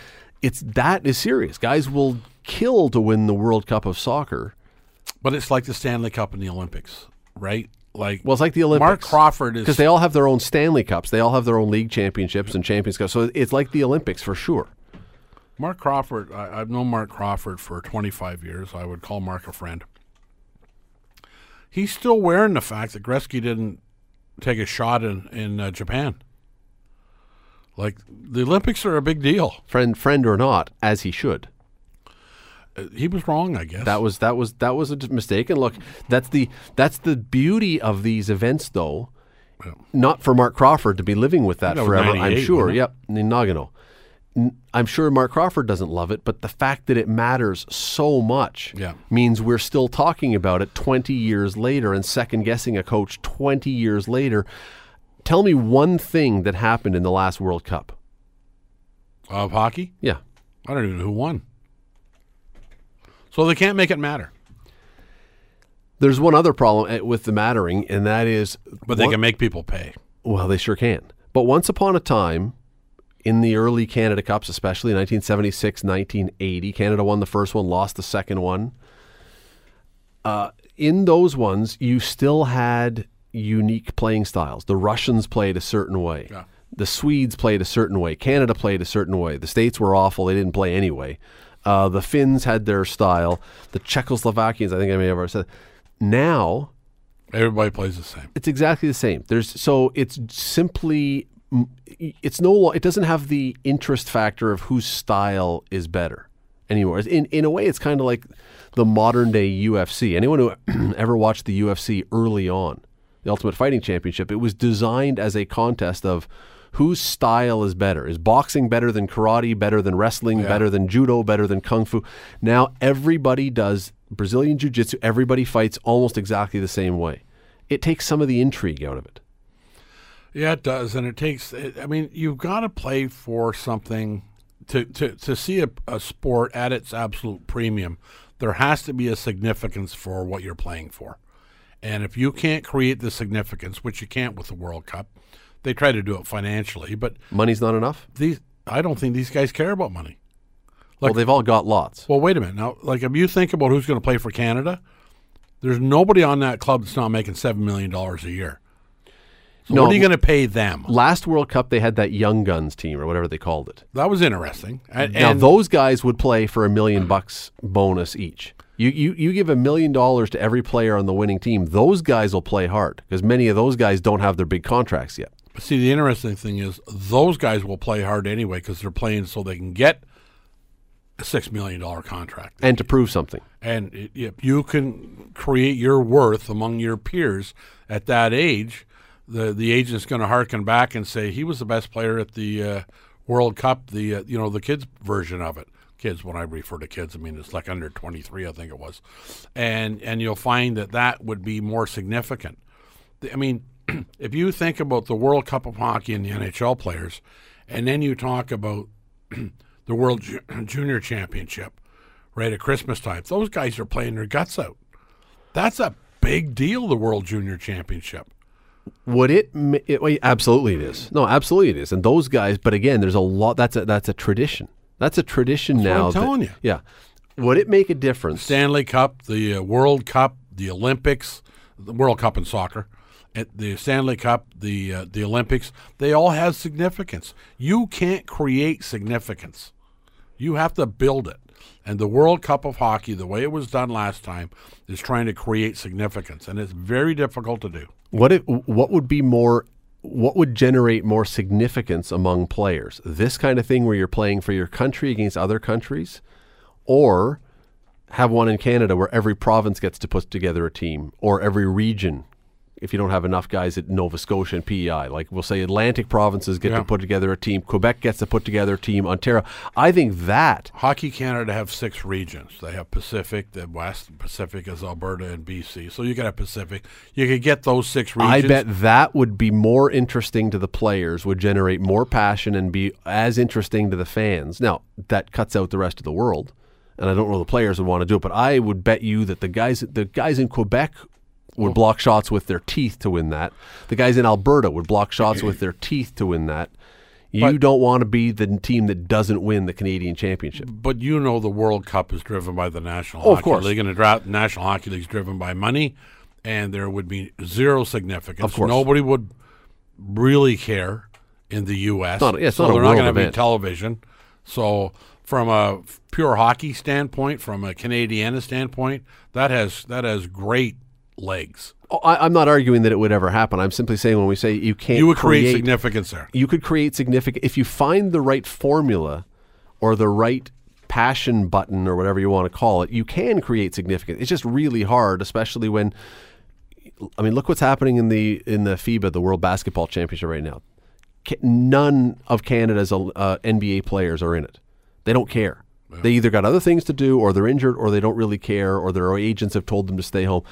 it's that is serious. Guys will kill to win the World Cup of soccer. but it's like the Stanley Cup and the Olympics, right? Like Well, it's like the Olympics. Marc Crawford is because they all have their own Stanley Cups. They all have their own league championships and Champions Cups. So it's like the Olympics for sure. Marc Crawford. I, I've known Marc Crawford for 25 years. I would call Marc a friend. He's still wearing the fact that Gretzky didn't take a shot in in uh, Japan. Like the Olympics are a big deal. Friend, friend or not, as he should. Uh, He was wrong, I guess. That was that was that was a mistake. And look, that's the that's the beauty of these events, though. Not for Marc Crawford to be living with that forever. I'm sure. Yep, in Nagano. N- I'm sure Marc Crawford doesn't love it, but the fact that it matters so much Yeah. means we're still talking about it 20 years later and second guessing a coach 20 years later. Tell me one thing that happened in the last World Cup. of hockey. Yeah. I don't even know who won. So they can't make it matter. There's one other problem eh, with the mattering, and that is, But they one- can make people pay. Well, they sure can. But once upon a time, in the early Canada Cups, especially 1976, 1980, Canada won the first one, lost the second one. Uh, in those ones, you still had unique playing styles. The Russians played a certain way. Yeah. The Swedes played a certain way. Canada played a certain way. The States were awful. They didn't play anyway. Uh, the Finns had their style. The Czechoslovakians, I think I may have already said. Now, Everybody plays the same. it's exactly the same. There's so it's simply it's no it doesn't have the interest factor of whose style is better anymore. In in a way, it's kind of like the modern day UFC. Anyone who ever watched the UFC early on, the Ultimate Fighting Championship, it was designed as a contest of whose style is better. Is boxing better than karate? Better than wrestling? Better than judo? Better than kung fu? Now everybody does Brazilian jiu jitsu. Everybody fights almost exactly the same way. It takes some of the intrigue out of it. Yeah, it does, and it takes. I mean, you've got to play for something to to to see a, a sport at its absolute premium. There has to be a significance for what you're playing for, and if you can't create the significance, which you can't with the World Cup, they try to do it financially, but Money's not enough. these I don't think these guys care about money. well, they've all got lots. Well, wait a minute now. Like, if you think about who's going to play for Canada, there's nobody on that club that's not making seven million dollars a year. So No, what are you going to pay them? Last World Cup, they had that Young Guns team or whatever they called it. That was interesting. And, now and those guys would play for a million bucks bonus each. You, you you give a million dollars to every player on the winning team. Those guys will play hard because many of those guys don't have their big contracts yet. See, the interesting thing is those guys will play hard anyway because they're playing so they can get a six million dollar contract. And to prove something, And if you can create your worth among your peers at that age, the the agent's going to harken back and say he was the best player at the uh, World Cup, the uh, you know the kids version of it. Kids, when I refer to kids, I mean it's like under twenty three, I think it was, and and you'll find that that would be more significant. I mean, if you think about the World Cup of hockey and the NHL players, and then you talk about the World Ju- Junior Championship, right at Christmas time, those guys are playing their guts out. That's a big deal. The World Junior Championship. would it, it? Well, absolutely, it is. No, absolutely, it is. And those guys, but again, there's a lot. That's a that's a tradition. That's a tradition what now. I'm that- telling you. Yeah. Would it make a difference? Stanley Cup, the uh, World Cup, the Olympics, the World Cup in soccer, the Stanley Cup, the uh, the Olympics, they all have significance. You can't create significance. You have to build it. And the World Cup of hockey, the way it was done last time, is trying to create significance, and it's very difficult to do. What if, what would be more what would generate more significance among players? This kind of thing where you're playing for your country against other countries or have one in Canada where every province gets to put together a team or every region if you don't have enough guys at Nova Scotia and PEI. Like we'll say Atlantic provinces get Yeah. to put together a team, Quebec gets to put together a team, Ontario. I think that Hockey Canada have six regions. They have Pacific, the West Pacific is Alberta and BC. So you got a Pacific. You could get those six regions. I bet that would be more interesting to the players, would generate more passion and be as interesting to the fans. Now, that cuts out the rest of the world, and I don't know the players would want to do it, but I would bet you that the guys the guys in Quebec would block shots with their teeth to win that. The guys in Alberta would block shots with their teeth to win that. You But- don't want to be the team that doesn't win the Canadian Championship. But you know the World Cup is driven by the National Oh, of Hockey course. League, and the dra- National Hockey League is driven by money, and there would be zero significance. Of course. Nobody would really care in the U.S. not- yeah, it's so not they're not going to be television. So, from a pure hockey standpoint, from a Canadiana standpoint, that has that has great legs. Oh, I, I'm not arguing that it would ever happen. I'm simply saying when we say you can't You would create, create significance there. you could create significant if you find the right formula or the right passion button or whatever you want to call it you can create significance it's just really hard especially when i mean look what's happening in the in the fiba the world basketball championship right now none of canada's uh, nba players are in it they don't care they either got other things to do or they're injured or they don't really care or their agents have told them to stay home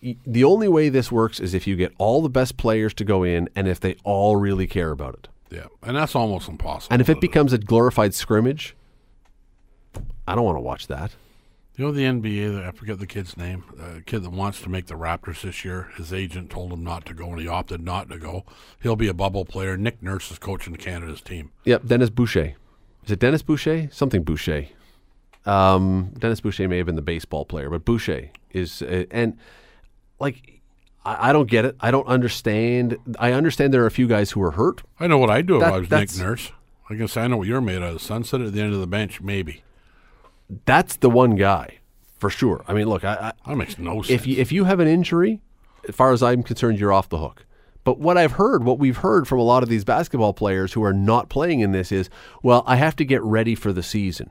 the only way this works is if you get all the best players to go in and if they all really care about it. Yeah, and that's almost impossible. And if it becomes a glorified scrimmage, I don't want to watch that. You know the NBA. I forget the kid's name. The kid that wants to make the Raptors this year. His agent told him not to go, and he opted not to go. He'll be a bubble player. Nick Nurse is coaching Canada's team. Yep, Dennis Boucher. Is it Dennis Boucher? Something Boucher. Um, Dennis Boucher may have been the baseball player, but Boucher is, uh, and like, I, I don't get it. I don't understand. I understand there are a few guys who are hurt. I know what I'd do That- if I was Nick that's- Nurse. I can say I know what you're made out of. Sunset at the end of the bench, maybe. That's the one guy for sure. I mean, look, I, I, That makes no sense. if you if you have an injury, as far as I'm concerned, you're off the hook. But what I've heard, what we've heard from a lot of these basketball players who are not playing in this is, well, I have to get ready for the season.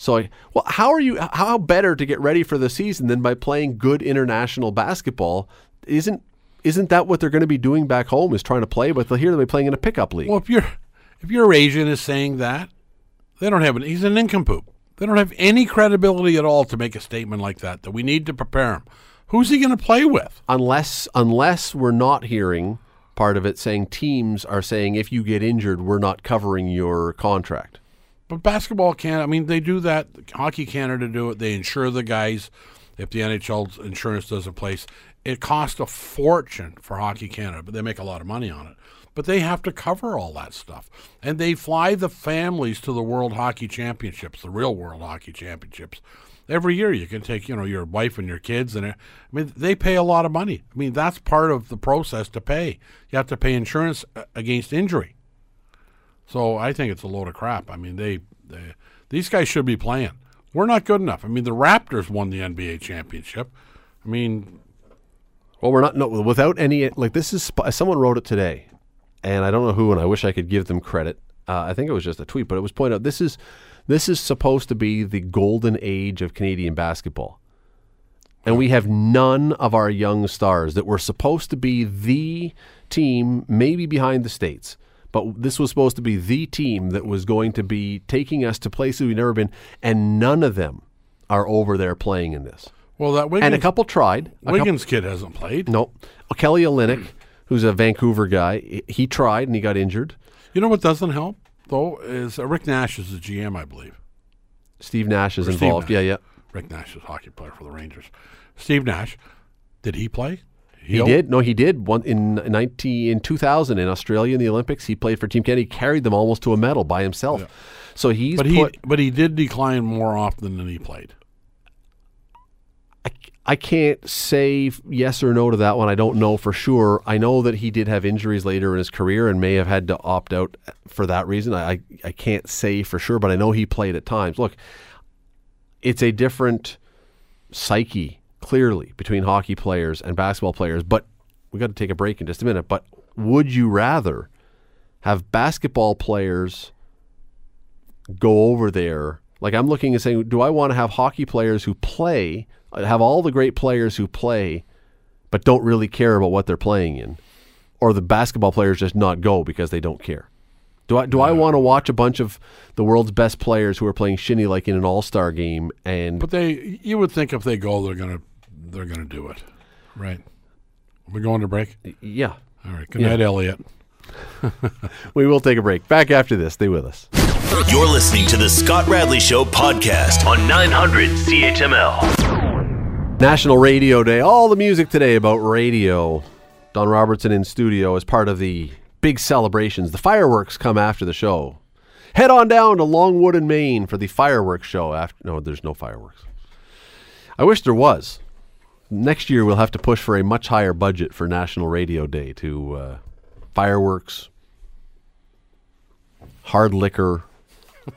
So, I, well, how are you? How better to get ready for the season than by playing good international basketball? Isn't isn't that what they're going to be doing back home? Is trying to play, but here they're playing in a pickup league. well, if your if your agent is saying that, they don't have an. He's an nincompoop. They don't have any credibility at all to make a statement like that. That we need to prepare him. Who's he going to play with? unless unless we're not hearing part of it saying teams are saying if you get injured, we're not covering your contract. But basketball can't. I mean, they do that. Hockey Canada do it. They insure the guys if the NHL's insurance doesn't place. It costs a fortune for Hockey Canada, but they make a lot of money on it. But they have to cover all that stuff, and they fly the families to the World Hockey Championships, the real World Hockey Championships. Every year, you can take you know your wife and your kids, and I mean they pay a lot of money. I mean that's part of the process to pay. You have to pay insurance uh, against injury. So I think it's a load of crap. I mean, they, they these guys should be playing. We're not good enough. I mean, the Raptors won the NBA championship. I mean, Well, we're not no without any like this is someone wrote it today, and I don't know who, and I wish I could give them credit. Uh, I think it was just a tweet, but it was pointed out this is this is supposed to be the golden age of Canadian basketball, and we have none of our young stars that were supposed to be the team, maybe behind the states. But this was supposed to be the team that was going to be taking us to places we've never been, and none of them are over there playing in this. well, that Wiggins, And a couple tried. A couple, Wiggins kid hasn't played. no. Kelly Olynyk, who's a Vancouver guy, he- he tried and he got injured. You know what doesn't help though is uh, Rick Nash is the GM, I believe. Steve Nash is Or involved. Nash. Yeah, yeah. Rick Nash is a hockey player for the Rangers. Steve Nash, did he play? He did. No, he did. One in ninety in two thousand in Australia in the Olympics. He played for Team Canada. He carried them almost to a medal by himself. So he's but he put. but he did decline more often than he played. I, I can't say yes or no to that one. I don't know for sure. I know that he did have injuries later in his career and may have had to opt out for that reason. I, I can't say for sure, but I know he played at times. Look, it's a different psyche, clearly, between hockey players and basketball players. But we got to take a break in just a minute. But would you rather have basketball players go over there? Like I'm looking and saying, do I want to have hockey players who play, have all the great players who play, but don't really care about what they're playing in, or the basketball players just not go because they don't care? Do I do I want to watch a bunch of the world's best players who are playing shinny like in an all star game and But they, you would think if they go, they're gonna they're gonna do it, right? We're we going to break? yeah, All right. Good night, Elliot. we will take a break. Back after this. Stay with us. You're listening to the Scott Radley Show podcast on 900 CHML. National Radio Day. All the music today about radio. Don Robertson in studio as part of the big celebrations. The fireworks come after the show. Head on down to Longwood in Main for the fireworks show. After no, there's no fireworks. I wish there was. Next year we'll have to push for a much higher budget for National Radio Day to uh, fireworks, hard liquor.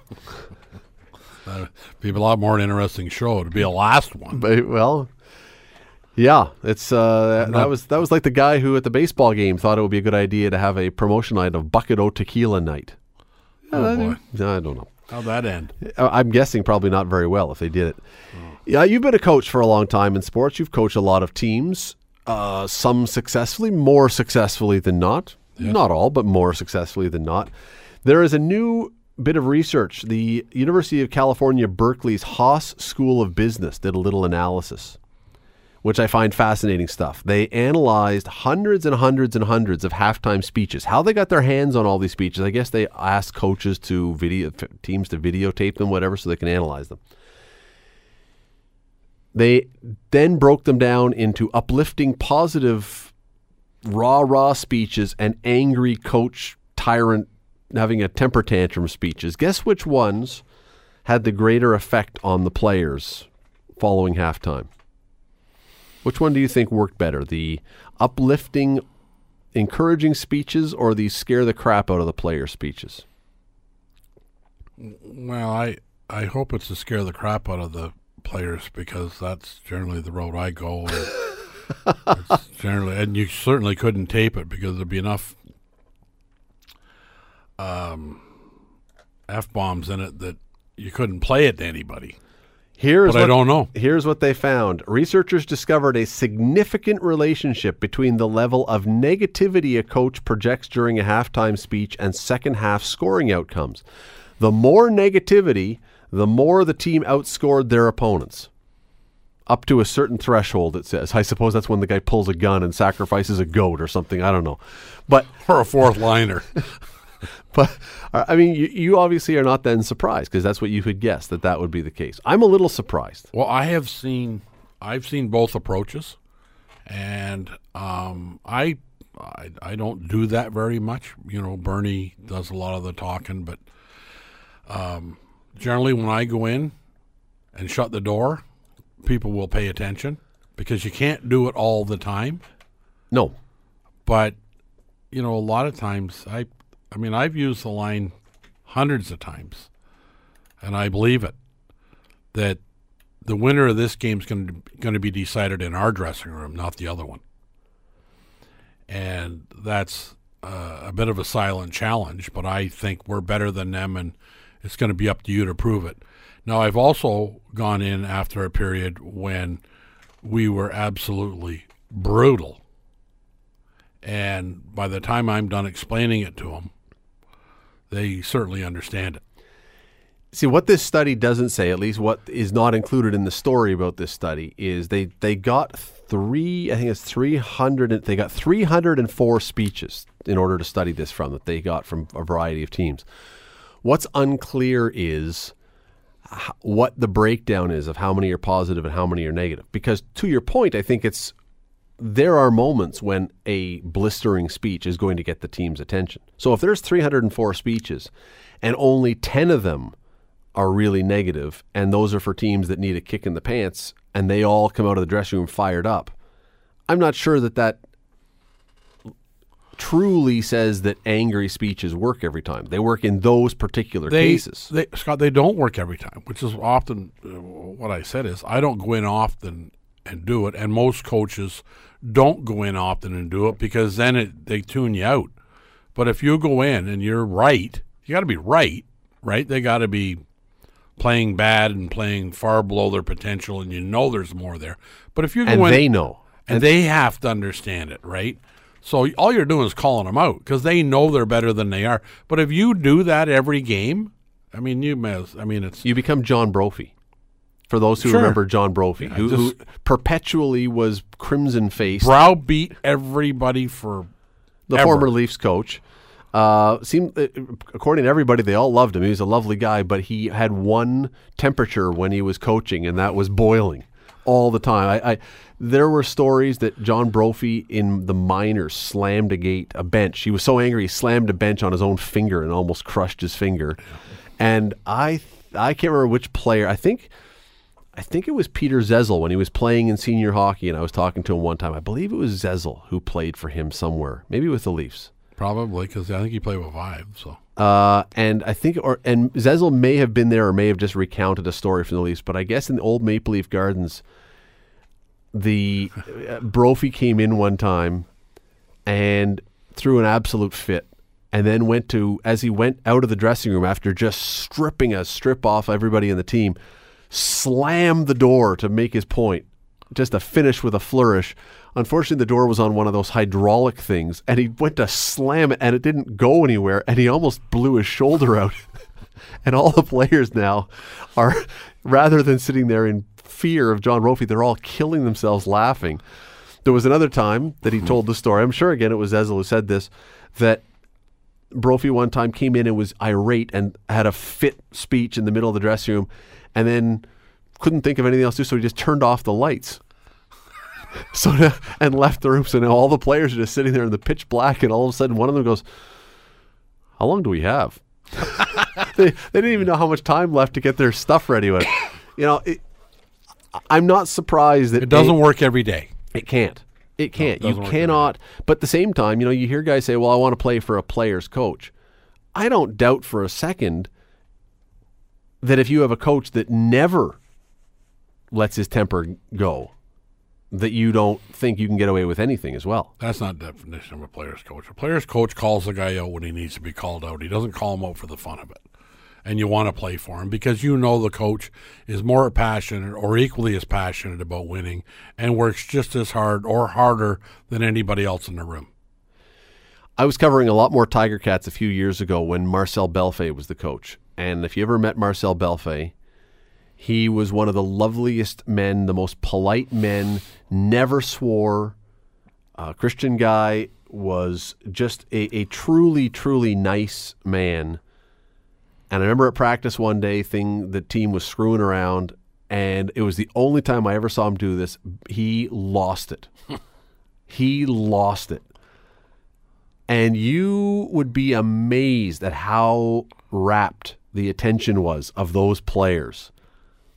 Be a lot more interesting show. It'd be a last one. But, well, yeah, it's uh, that was that was like the guy who at the baseball game thought it would be a good idea to have a promotion night of Bucket O Tequila Night. Oh boy, I don't know. How'd that end? I- I'm guessing probably not very well if they did it. Yeah, you've been a coach for a long time in sports. You've coached a lot of teams, uh, some successfully, more successfully than not. Not all, but more successfully than not. There is a new bit of research. The University of California, Berkeley's Haas School of Business did a little analysis, which I find fascinating stuff. They analyzed hundreds and hundreds and hundreds of halftime speeches. How they got their hands on all these speeches, I guess they asked coaches to video teams to videotape them, whatever, so they can analyze them. They then broke them down into uplifting, positive, rah rah speeches and angry coach tyrant having a temper tantrum speeches. Guess which ones had the greater effect on the players following halftime? Which one do you think worked better? The uplifting, encouraging speeches or the scare the crap out of the player speeches? Well, I I hope it's to scare the crap out of the players because that's generally the road I go. And it's generally, and you certainly couldn't tape it because there'd be enough um, f bombs in it that you couldn't play it to anybody. Here's But I don't know. Here's what they found. Researchers discovered a significant relationship between the level of negativity a coach projects during a halftime speech and second half scoring outcomes. The more negativity, the more the team outscored their opponents. Up to a certain threshold, it says. I suppose that's when the guy pulls a gun and sacrifices a goat or something. I don't know. But Or a fourth liner. but I mean, you, you obviously are not then surprised because that's what you could guess that that would be the case. I'm a little surprised. Well, I have seen, I've seen both approaches, and um, I, I, I don't do that very much. You know, Bernie does a lot of the talking, but um, generally when I go in and shut the door, people will pay attention because you can't do it all the time. No, But you know, a lot of times I, I mean, I've used the line hundreds of times, and I believe it that the winner of this game is going to be decided in our dressing room, not the other one. And that's uh, a bit of a silent challenge, but I think we're better than them, and it's going to be up to you to prove it. Now, I've also gone in after a period when we were absolutely brutal and by the time I'm done explaining it to them, they certainly understand it. See what this study doesn't say, at least what is not included in the story about this study, is they they got three. I think it's three hundred. They got three hundred and four speeches in order to study this from that they got from a variety of teams. What's unclear is what the breakdown is of how many are positive and how many are negative. Because to your point, I think it's there are moments when a blistering speech is going to get the team's attention. So if there's 304 speeches and only 10 of them are really negative and those are for teams that need a kick in the pants and they all come out of the dressing room fired up, I'm not sure that that truly says that angry speeches work every time. They work in those particular They, cases. they, Scott, they don't work every time, which is often uh, what I said is I don't go in often and do it, and most coaches don't go in often and do it because then it, they tune you out. But if you go in and you're right, you got to be right, right? They got to be playing bad and playing far below their potential, and you know there's more there. But if you go and in, they know. and they have to understand it, right? So all you're doing is calling them out because they know they're better than they are. But if you do that every game, I mean, you may—I mean, it's You become John Brophy. For those who Sure. remember John Brophy, who, who perpetually was crimson faced, browbeat everybody for the ever. former Leafs coach. Uh, seemed, uh, according to everybody, they all loved him. He was a lovely guy, but he had one temperature when he was coaching, and that was boiling all the time. I, I there were stories that John Brophy in the minors slammed a gate, a bench. He was so angry he slammed a bench on his own finger and almost crushed his finger. And I I can't remember which player. I think I think it was Peter Zezel when he was playing in senior hockey, and I was talking to him one time. I believe it was Zezel who played for him somewhere, maybe with the Leafs. probably because I think he played with five. So Uh, and I think, or and Zezel may have been there, or may have just recounted a story from the Leafs. But I guess in the old Maple Leaf Gardens, the uh, Brophy came in one time and threw an absolute fit, and then went to as he went out of the dressing room after just stripping a strip off everybody in the team, slammed the door to make his point. Just to finish with a flourish. Unfortunately, the door was on one of those hydraulic things, and he went to slam it, and it didn't go anywhere, and he almost blew his shoulder out. and all the players now are, rather than sitting there in fear of John Brophy, they're all killing themselves laughing. There was another time that he hmm. told the story. I'm sure again it was Zezel who said this that Brophy one time came in and was irate and had a fit speech in the middle of the dressing room, and then couldn't think of anything else to do, so he just turned off the lights. so and left the room. So now all the players are just sitting there in the pitch black, and all of a sudden one of them goes, "How long do we have?" they, they didn't even know how much time left to get their stuff ready. With you know, it, I'm not surprised that It doesn't A- work every day. it can't. It can't. you doesn't work cannot. But at the same time, you know, you hear guys say, "Well, I want to play for a player's coach." I don't doubt for a second that if you have a coach that never lets his temper go, that you don't think you can get away with anything as well. That's not the definition of a player's coach. A player's coach calls the guy out when he needs to be called out. He doesn't call him out for the fun of it. And you want to play for him because you know the coach is more passionate or equally as passionate about winning and works just as hard or harder than anybody else in the room. I was covering a lot more Tiger Cats a few years ago when Marcel Bellefeuille was the coach. And if you ever met Marcel Bellefeuille, he was one of the loveliest men, the most polite men, never swore. Uh, Christian guy was just a, a truly, truly nice man. And I remember at practice one day, thing the team was screwing around, and it was the only time I ever saw him do this. He lost it. he lost it and you would be amazed at how rapt the attention was of those players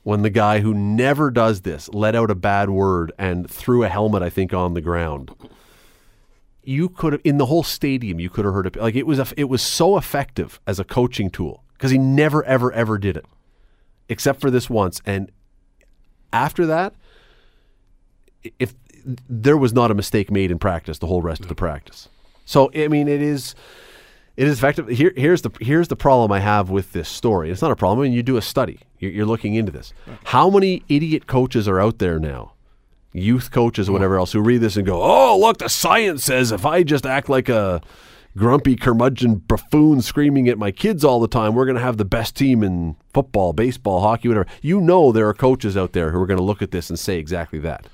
when the guy who never does this let out a bad word and threw a helmet, I think, on the ground. You could have in the whole stadium. You could have heard it. Like it was. A, it was so effective as a coaching tool because he never, ever, ever did it, except for this once. And after that, if there was not a mistake made in practice, the whole rest of the practice. So I mean, it is it is effective. Here, here's the here's the problem I have with this story. It's not a problem. I mean, you do a study. You're, you're looking into this. How many idiot coaches are out there now? Youth coaches or whatever else who read this and go, "Oh, look, the science says if I just act like a grumpy curmudgeon buffoon screaming at my kids all the time, we're going to have the best team in football, baseball, hockey, whatever." You know, there are coaches out there who are going to look at this and say exactly that.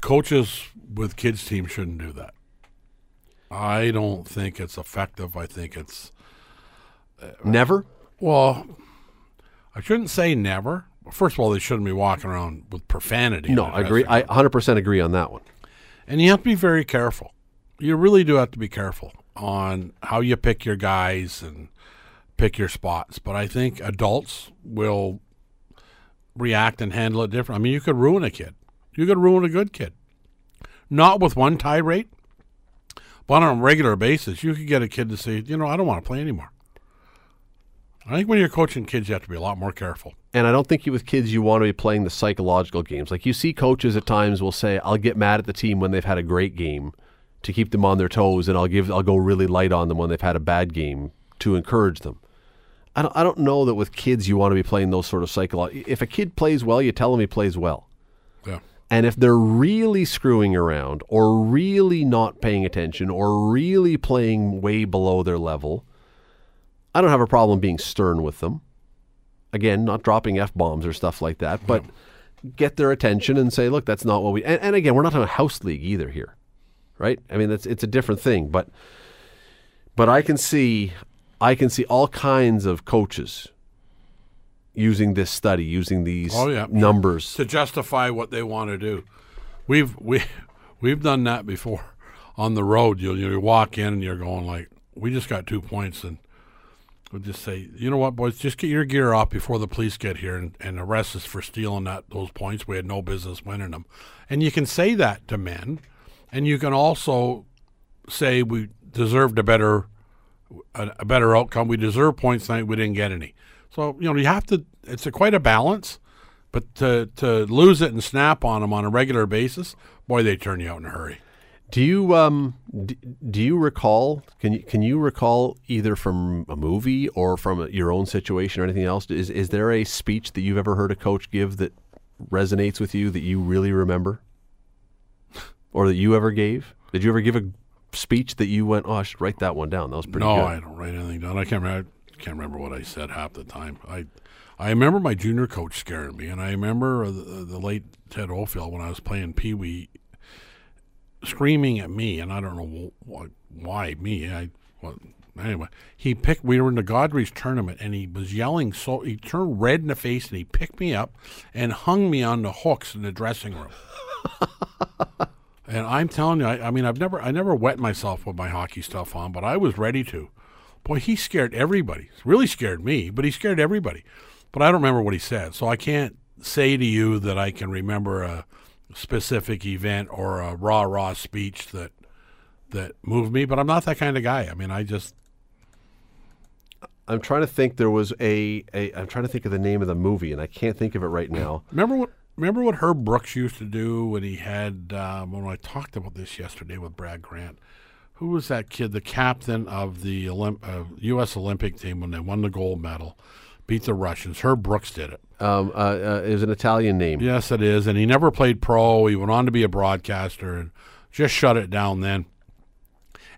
Coaches with kids' teams shouldn't do that. I don't think it's effective. I think it's uh, Never. well. I shouldn't say never. First of all, they shouldn't be walking around with profanity. No, I agree. I 100% agree on that one. And you have to be very careful. You really do have to be careful on how you pick your guys and pick your spots. But I think adults will react and handle it different. I mean, you could ruin a kid. You could ruin a good kid. Not with one tirade, but on a regular basis, you could get a kid to say, you know, I don't want to play anymore. I think when you're coaching kids, you have to be a lot more careful. And I don't think you with kids you want to be playing the psychological games. Like you see coaches at times will say, "I'll get mad at the team when they've had a great game to keep them on their toes, and I'll give I'll go really light on them when they've had a bad game to encourage them." I don't I don't know that with kids you want to be playing those sort of psychological. If a kid plays well, you tell him he plays well. Yeah. And if they're really screwing around or really not paying attention or really playing way below their level, I don't have a problem being stern with them. Again, not dropping F bombs or stuff like that, but get their attention and say, look, that's not what we. And, and again, we're not in a house league either here, right? I mean, it's a different thing, but but I can see I can see all kinds of coaches using this study, using these Oh, yeah. numbers. to justify what they want to do. We've we we've done that before on the road. You you walk in and you're going like, we just got two points, and we'll just say, you know what, boys, just get your gear off before the police get here and, and arrest us for stealing that those points. We had no business winning them, and you can say that to men, and you can also say we deserved a better a, a better outcome. We deserve points tonight. We didn't get any. So you know you have to. It's a quite a balance. But to to lose it and snap on them on a regular basis, boy, they turn you out in a hurry. Do you um d- do you recall can you can you recall either from a movie or from your own situation or anything else is is there a speech that you've ever heard a coach give that resonates with you that you really remember or that you ever gave? Did you ever give a speech that you went, "Oh, I should write that one down. That was pretty no, good." I don't write anything down. I can't remember. Can't remember what I said half the time. I I remember my junior coach scaring me, and I remember uh, the, the late Ted Oldfield when I was playing Pee Wee screaming at me, and I don't know wh- why me. I well, Anyway, he picked. We were in the Godrey's tournament, and he was yelling. So he turned red in the face, and he picked me up and hung me on the hooks in the dressing room. and I'm telling you, I, I mean, I've never, I never wet myself with my hockey stuff on, but I was ready to. Boy, he scared everybody. Really scared me, but he scared everybody. But I don't remember what he said, so I can't say to you that I can remember a specific event or a raw raw speech that that moved me. But I'm not that kind of guy. I mean, I just I'm trying to think. There was a, a. I'm trying to think of the name of the movie, and I can't think of it right now. remember what remember what Herb Brooks used to do when he had um, when I talked about this yesterday with Brad Grant. Who was that kid? The captain of the Olymp- uh, U.S. Olympic team when they won the gold medal, beat the Russians. Herb Brooks did it. Um, uh, uh, it was an Italian name. Yes, it is. And he never played pro. He went on to be a broadcaster and just shut it down then.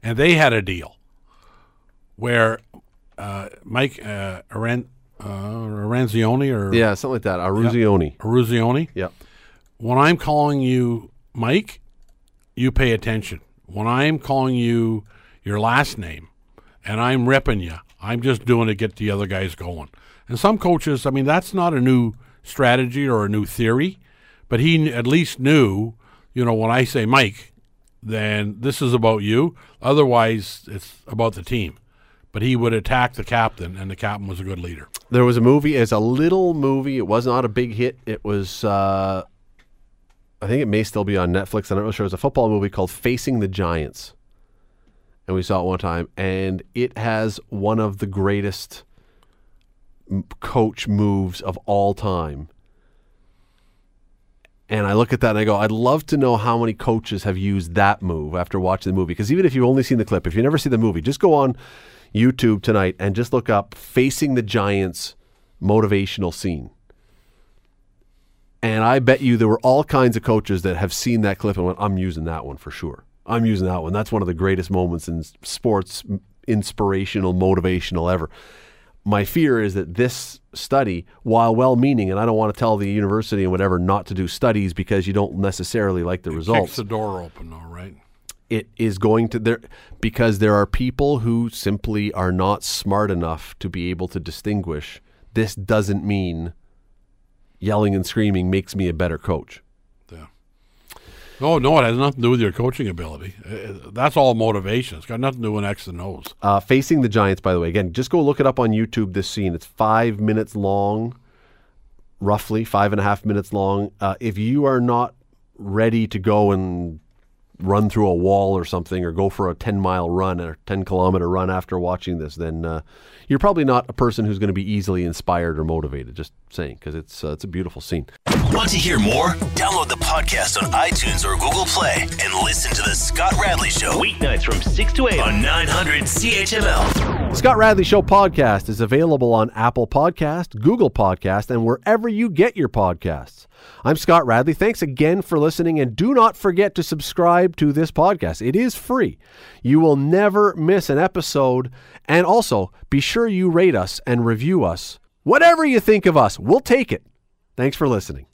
And they had a deal where uh, Mike uh, Aran, uh, Aranzioni or Yeah, something like that. Eruzione. Eruzione, Yeah. when I'm calling you Mike, you pay attention. When I'm calling you your last name and I'm ripping you, I'm just doing it to get the other guys going. And some coaches, I mean, that's not a new strategy or a new theory, but he at least knew, you know, when I say Mike, then this is about you. Otherwise, it's about the team. But he would attack the captain, and the captain was a good leader. There was a movie. It's a little movie. It was not a big hit. It was. Uh, I think it may still be on Netflix. I'm not really sure. It was a football movie called Facing the Giants, and we saw it one time. And it has one of the greatest coach moves of all time. And I look at that and I go, I'd love to know how many coaches have used that move after watching the movie. Because even if you've only seen the clip, if you never see the movie, just go on YouTube tonight and just look up Facing the Giants motivational scene. And I bet you there were all kinds of coaches that have seen that clip and went, I'm using that one for sure. I'm using that one. That's one of the greatest moments in sports, inspirational, motivational ever. My fear is that this study, while well meaning, and I don't want to tell the university and whatever not to do studies because you don't necessarily like the Kicks results the door open, though, right? it is going to there because there are people who simply are not smart enough to be able to distinguish this doesn't mean yelling and screaming makes me a better coach Yeah. No, no, it has nothing to do with your coaching ability. Uh, That's all motivation. It's got nothing to do with X and O's. uh, facing the giants by the way again just go look it up on youtube this scene it's five minutes long roughly five and a half minutes long uh, if you are not ready to go and run through a wall or something or go for a 10 mile run or 10 kilometer run after watching this then uh, you're probably not a person who's going to be easily inspired or motivated just saying because it's uh, it's a beautiful scene Want to hear more? Download the podcast on iTunes or Google Play and listen to The Scott Radley Show. Weeknights from 6 to 8 on 900 CHML. Scott Radley Show podcast is available on Apple Podcast, Google Podcast, and wherever you get your podcasts. I'm Scott Radley. Thanks again for listening, and do not forget to subscribe to this podcast. It is free. You will never miss an episode, and also be sure you rate us and review us. Whatever you think of us, we'll take it. Thanks for listening.